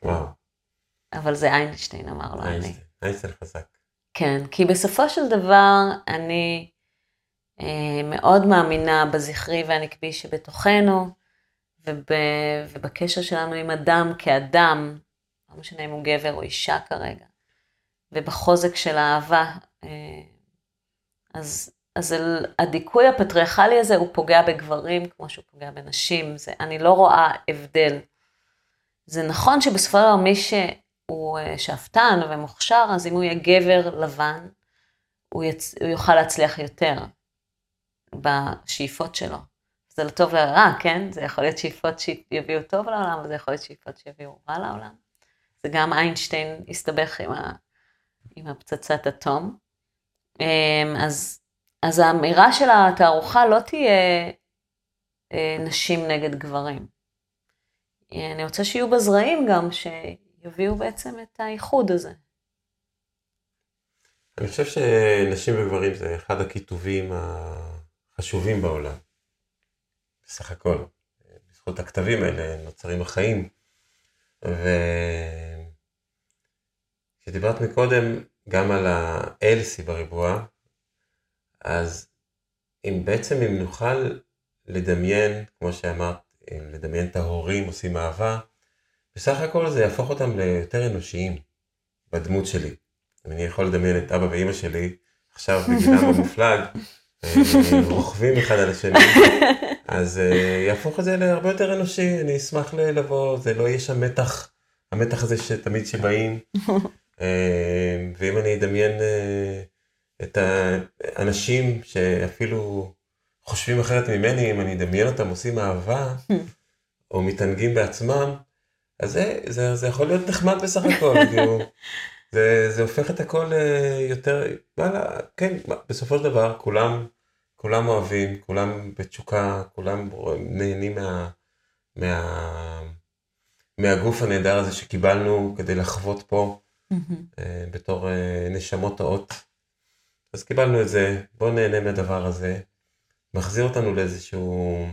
וואו. אבל זה איינשטיין אמר לו, אני. איינשטיין חזק. כן, כי בסופו של דבר אני אה, מאוד מאמינה בזכרי והנקבי שבתוכנו, וב, ובקשר שלנו עם אדם כאדם, לא משנה אם הוא גבר או אישה כרגע, ובחוזק של האהבה. אה, אז אז הדיכוי הפטריארכלי הזה הוא פוגע בגברים כמו שהוא פוגע בנשים, זה, אני לא רואה הבדל. זה נכון שבסופו של דבר מי שהוא אה, שאפתן ומוכשר, אז אם הוא יהיה גבר לבן, הוא, יצ... הוא יוכל להצליח יותר בשאיפות שלו. זה לטוב לרע, כן? זה יכול להיות שאיפות שיביאו טוב לעולם, וזה יכול להיות שאיפות שיביאו רע לעולם. זה גם איינשטיין הסתבך עם, ה... עם הפצצת אטום. אמ, אז אז האמירה של התערוכה לא תהיה אה, נשים נגד גברים. אני רוצה שיהיו בזרעים גם, שיביאו בעצם את האיחוד הזה. אני חושב שנשים וגברים זה אחד הכיתובים החשובים בעולם. בסך הכל. בזכות הכתבים האלה נוצרים החיים. וכשדיברת מקודם גם על ה-LC בריבוע, אז אם בעצם אם נוכל לדמיין, כמו שאמרת, לדמיין את ההורים עושים אהבה, בסך הכל זה יהפוך אותם ליותר אנושיים בדמות שלי. אני יכול לדמיין את אבא ואימא שלי, עכשיו בגילם המופלג, אה, רוכבים אחד על השני, אז אה, יהפוך את זה להרבה יותר אנושי, אני אשמח לבוא, זה לא יהיה שם מתח, המתח הזה שתמיד שבאים, אה, ואם אני אדמיין את האנשים שאפילו חושבים אחרת ממני, אם אני אדמיין אותם עושים אהבה, או מתענגים בעצמם, אז זה, זה, זה יכול להיות נחמד בסך הכל, כאילו, זה, זה הופך את הכל אה, יותר, וואלה, כן, בסופו של דבר כולם, כולם אוהבים, כולם בתשוקה, כולם נהנים מה, מה, מהגוף הנהדר הזה שקיבלנו כדי לחוות פה אה, בתור אה, נשמות טעות. אז קיבלנו את זה, בואו נהנה מהדבר הזה, מחזיר אותנו לאיזשהו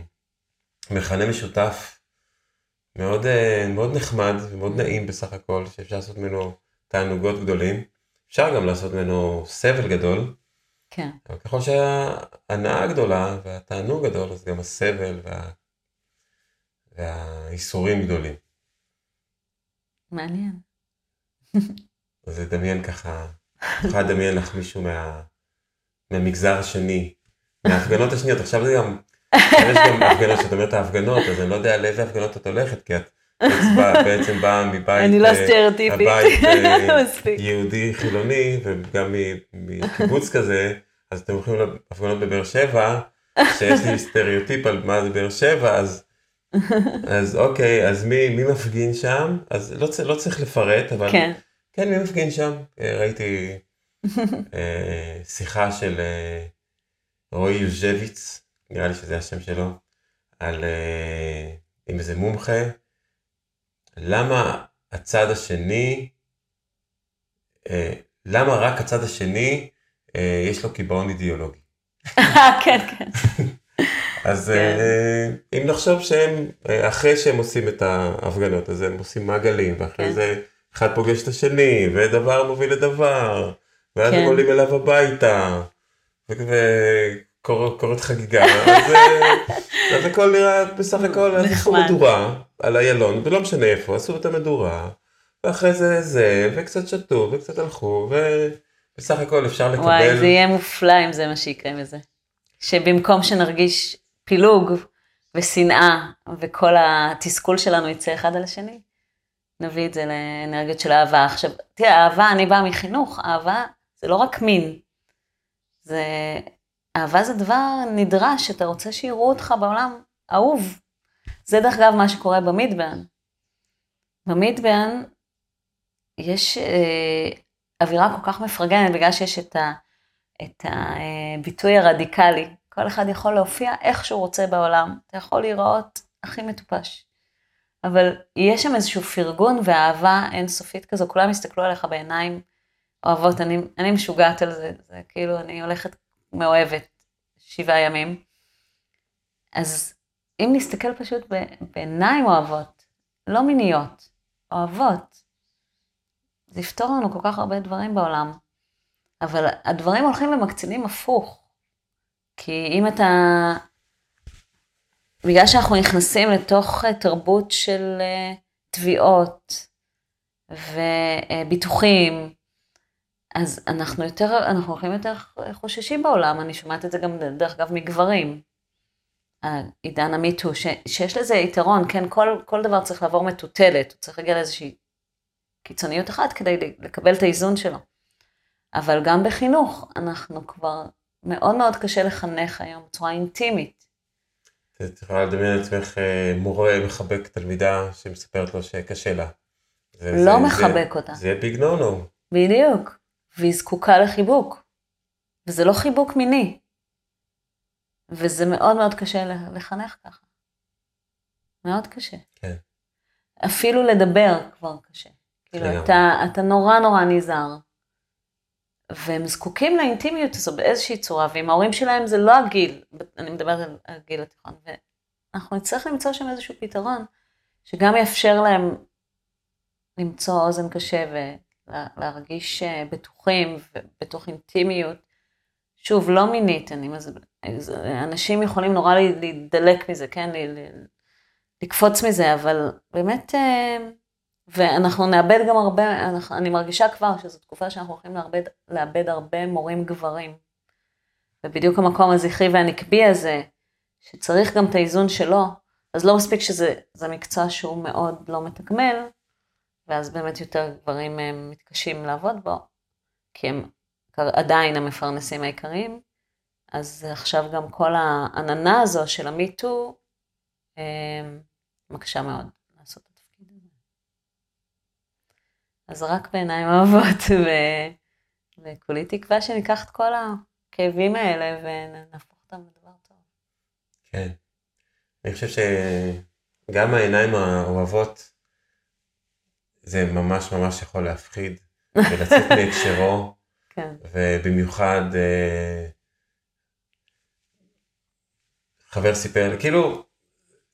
מכנה משותף מאוד, מאוד נחמד ומאוד נעים בסך הכל, שאפשר לעשות ממנו תענוגות גדולים. אפשר גם לעשות ממנו סבל גדול. כן. אבל ככל שההנאה גדולה והתענוג גדול, אז גם הסבל וה... והאיסורים גדולים. מעניין. אז לדמיין ככה, יכולה לדמיין לך מישהו מה... מהמגזר השני, מההפגנות השניות, עכשיו זה גם, יש גם הפגנות, כשאת אומרת ההפגנות, אז אני לא יודע לאיזה הפגנות את הולכת, כי את בעצם באה מבית, אני לא אה, סטריאוטיפית, הבית אה, יהודי חילוני וגם מקיבוץ כזה, אז אתם הולכים להפגנות בבאר שבע, שיש לי סטריאוטיפ על מה זה באר שבע, אז, אז אוקיי, אז מי, מי מפגין שם? אז לא, לא צריך לפרט, אבל כן, כן מי מפגין שם? אה, ראיתי שיחה של אה, רועי יוז'ביץ, נראה לי שזה השם שלו, על, אה, עם איזה מומחה. למה הצד השני, אה, למה רק הצד השני אה, יש לו קיבעון אידיאולוגי. כן, כן. אז כן. אם נחשוב שהם, אחרי שהם עושים את ההפגנות, אז הם עושים מעגלים, ואחרי כן. זה אחד פוגש את השני, ודבר מוביל לדבר, ואז כן. הם עולים אליו הביתה, וקורית חגיגה, אז, אז הכל נראה בסך הכל, אז עשו מדורה על איילון, ולא משנה איפה, עשו את המדורה, ואחרי זה זה, וקצת שתו, וקצת הלכו, ובסך הכל אפשר לקבל... וואי, זה יהיה מופלא אם זה מה שיקרה מזה. שבמקום שנרגיש פילוג ושנאה, וכל התסכול שלנו יצא אחד על השני, נביא את זה לאנרגיות של אהבה. עכשיו, תראה, אהבה, אני באה מחינוך, אהבה זה לא רק מין. זה... אהבה זה דבר נדרש, אתה רוצה שיראו אותך בעולם אהוב. זה דרך אגב מה שקורה במידברן. במידברן יש אה, אווירה כל כך מפרגנת, בגלל שיש את, ה, את הביטוי הרדיקלי. כל אחד יכול להופיע איך שהוא רוצה בעולם. אתה יכול להיראות הכי מטופש. אבל יש שם איזשהו פרגון ואהבה אינסופית כזו, כולם יסתכלו עליך בעיניים אוהבות, אני, אני משוגעת על זה, זה כאילו, אני הולכת מאוהבת שבעה ימים. אז אם נסתכל פשוט בעיניים אוהבות, לא מיניות, אוהבות, זה יפתור לנו כל כך הרבה דברים בעולם. אבל הדברים הולכים ומקצינים הפוך. כי אם אתה... בגלל שאנחנו נכנסים לתוך תרבות של אה, תביעות וביטוחים, אז אנחנו יותר, אנחנו הולכים יותר חוששים בעולם, אני שומעת את זה גם דרך אגב מגברים. עידן המיטו, שיש לזה יתרון, כן, כל, כל דבר צריך לעבור מטוטלת, הוא צריך להגיע לאיזושהי קיצוניות אחת כדי לקבל את האיזון שלו. אבל גם בחינוך, אנחנו כבר, מאוד מאוד קשה לחנך היום בצורה אינטימית. את יכולה לדמיין לעצמך אה, מורה מחבק תלמידה שמספרת לו שקשה לה. לא זה, מחבק זה, אותה. זה ביג נו נו. בדיוק. והיא זקוקה לחיבוק. וזה לא חיבוק מיני. וזה מאוד מאוד קשה לחנך ככה. מאוד קשה. כן. אפילו לדבר כבר קשה. כאילו, אתה, אתה נורא נורא נזהר. והם זקוקים לאינטימיות הזו באיזושהי צורה, ועם ההורים שלהם זה לא הגיל, אני מדברת על הגיל התיכון, ואנחנו נצטרך למצוא שם איזשהו פתרון, שגם יאפשר להם למצוא אוזן קשב להרגיש אה, בטוחים ובתוך אינטימיות, שוב, לא מינית, אני מז... אנשים יכולים נורא להידלק מזה, כן? לקפוץ מזה, אבל באמת, אה, ואנחנו נאבד גם הרבה, אני מרגישה כבר שזו תקופה שאנחנו הולכים לאבד, לאבד הרבה מורים גברים. ובדיוק המקום הזכרי והנקבי הזה, שצריך גם את האיזון שלו, אז לא מספיק שזה מקצוע שהוא מאוד לא מתגמל, ואז באמת יותר גברים אה, מתקשים לעבוד בו, כי הם עדיין המפרנסים העיקריים, אז עכשיו גם כל העננה הזו של המיטו אה, מקשה מאוד לעשות את התפקיד הזה. אז רק בעיניים אוהבות, ו... וכולי תקווה שניקח את כל הכאבים האלה ונהפוך אותם לדבר טוב. כן. אני חושב שגם העיניים האוהבות, זה ממש ממש יכול להפחיד ולצאת מהקשרו. כן. ובמיוחד אה, חבר סיפר לי, כאילו...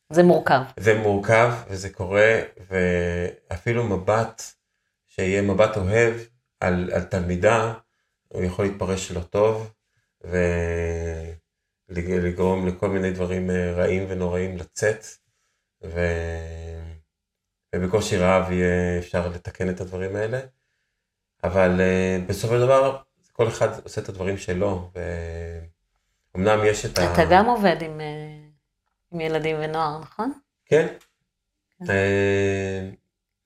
זה מורכב. זה מורכב וזה קורה, ואפילו מבט, שיהיה מבט אוהב על, על תלמידה, הוא יכול להתפרש לא טוב, ולגרום לכל מיני דברים אה, רעים ונוראים לצאת, ו... ובקושי רב יהיה אפשר לתקן את הדברים האלה. אבל uh, בסופו של דבר, כל אחד עושה את הדברים שלו, ואומנם יש את אתה ה... אתה גם עובד עם, uh, עם ילדים ונוער, נכון? כן. כן. Uh,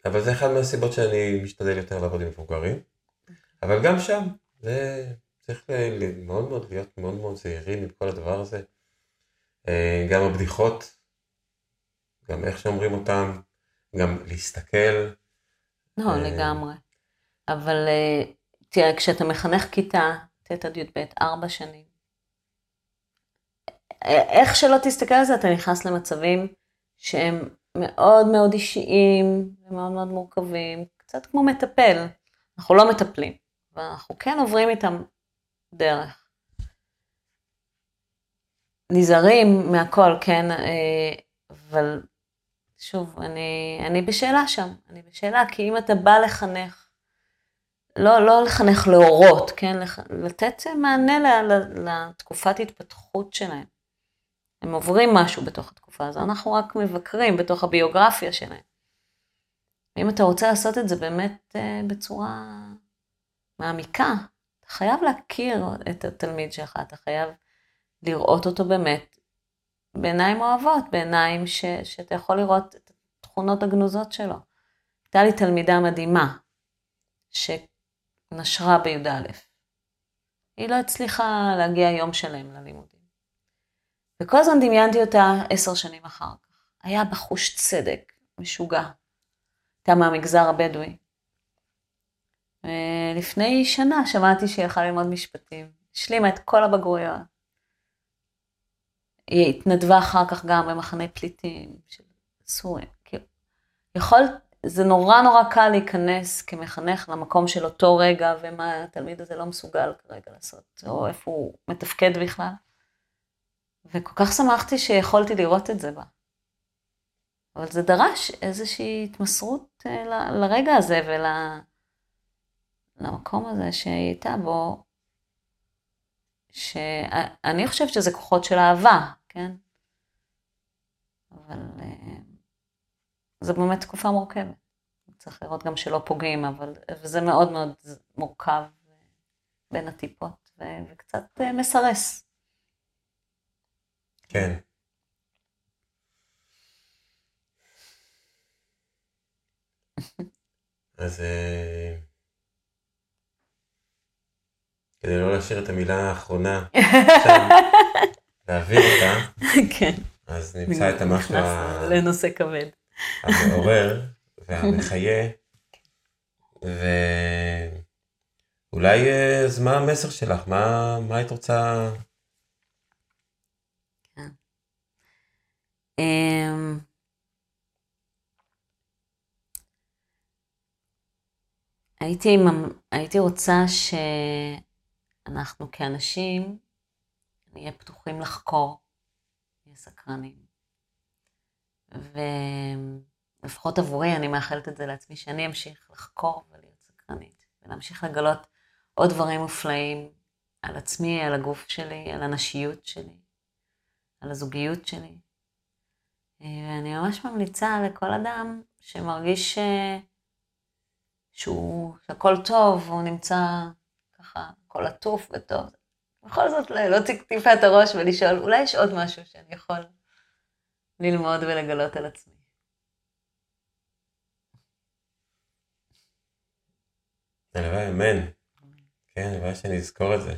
אבל זה אחד מהסיבות שאני משתדל יותר לעבוד עם מבוגרים. אבל גם שם, זה צריך מאוד מאוד להיות מאוד מאוד זהירים עם כל הדבר הזה. גם הבדיחות, גם איך שאומרים אותם, גם להסתכל. לא, לגמרי. אבל אה, תראה, כשאתה מחנך כיתה ט' עד י"ב, ארבע שנים, איך שלא תסתכל על זה, אתה נכנס למצבים שהם מאוד מאוד אישיים ומאוד מאוד מורכבים, קצת כמו מטפל. אנחנו לא מטפלים, אבל אנחנו כן עוברים איתם דרך. נזהרים מהכל, כן, אה, אבל שוב, אני, אני בשאלה שם, אני בשאלה, כי אם אתה בא לחנך לא, לא לחנך להורות, כן? לתת מענה לתקופת התפתחות שלהם. הם עוברים משהו בתוך התקופה הזו, אנחנו רק מבקרים בתוך הביוגרפיה שלהם. ואם אתה רוצה לעשות את זה באמת אה, בצורה מעמיקה, אתה חייב להכיר את התלמיד שלך, אתה חייב לראות אותו באמת בעיניים אוהבות, בעיניים ש, שאתה יכול לראות את התכונות הגנוזות שלו. הייתה לי תלמידה מדהימה, ש... נשרה בי"א. היא לא הצליחה להגיע יום שלם ללימודים. וכל הזמן דמיינתי אותה עשר שנים אחר כך. היה בחוש צדק, משוגע. הייתה מהמגזר הבדואי. לפני שנה שמעתי שהיא הלכה ללמוד משפטים. השלימה את כל הבגרויות. היא התנדבה אחר כך גם במחנה פליטים של סוריה. כאילו, יכול, זה נורא נורא קל להיכנס כמחנך למקום של אותו רגע, ומה התלמיד הזה לא מסוגל כרגע לעשות, או איפה הוא מתפקד בכלל. וכל כך שמחתי שיכולתי לראות את זה בה. אבל זה דרש איזושהי התמסרות אה, ל, לרגע הזה ולמקום הזה שהיא הייתה בו, שאני חושבת שזה כוחות של אהבה, כן? אבל אה, זו באמת תקופה מורכבת. צריך לראות גם שלא פוגעים, אבל זה מאוד מאוד מורכב בין הטיפות, וקצת אה, מסרס. כן. אז אה, כדי לא להשאיר את המילה האחרונה שם, להעביר אותה, כן. אז נמצא את המשהו לנושא כבד. המעורר והמחיה, ואולי אז מה המסר שלך? מה, מה היית רוצה... כן. אמ, הייתי, הייתי רוצה שאנחנו כאנשים נהיה פתוחים לחקור, נהיה סקרנים. ולפחות עבורי, אני מאחלת את זה לעצמי, שאני אמשיך לחקור ולהיות סקרנית, ולהמשיך לגלות עוד דברים מופלאים על עצמי, על הגוף שלי, על הנשיות שלי, על הזוגיות שלי. ואני ממש ממליצה לכל אדם שמרגיש שהוא, שהכל טוב, הוא נמצא ככה, הכל עטוף וטוב. בכל זאת להוציא טיפה את הראש ולשאול, אולי יש עוד משהו שאני יכול ללמוד ולגלות על עצמי. הלוואי, אמן. כן, הלוואי שאני אזכור את זה.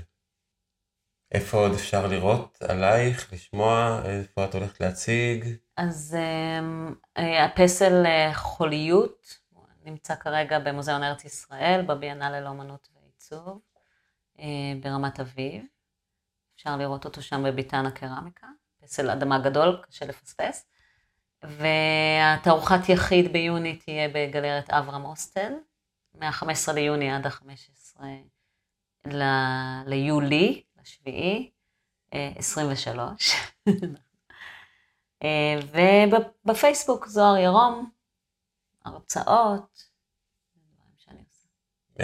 איפה עוד אפשר לראות עלייך, לשמוע, איפה את הולכת להציג? אז אמ, אה, הפסל אה, חוליות נמצא כרגע במוזיאון ארץ ישראל, בביאנל לאומנות ועיצוב, ברמת אביב. אפשר לראות אותו שם בביתן הקרמיקה, פסל אדמה גדול, קשה לפספס. והתערוכת יחיד ביוני תהיה בגלרת אברהם אוסטל, מה-15 ליוני עד ה-15 ל- ליולי, לשביעי, 23. ובפייסבוק זוהר ירום, הרצאות.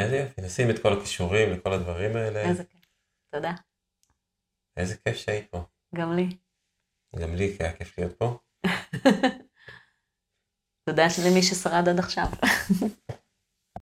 יופי, נשים את כל הכישורים לכל הדברים האלה. איזה כיף, תודה. איזה כיף שהיית פה. גם לי. גם לי, כי היה כיף להיות פה. תודה למי ששרד עד עכשיו.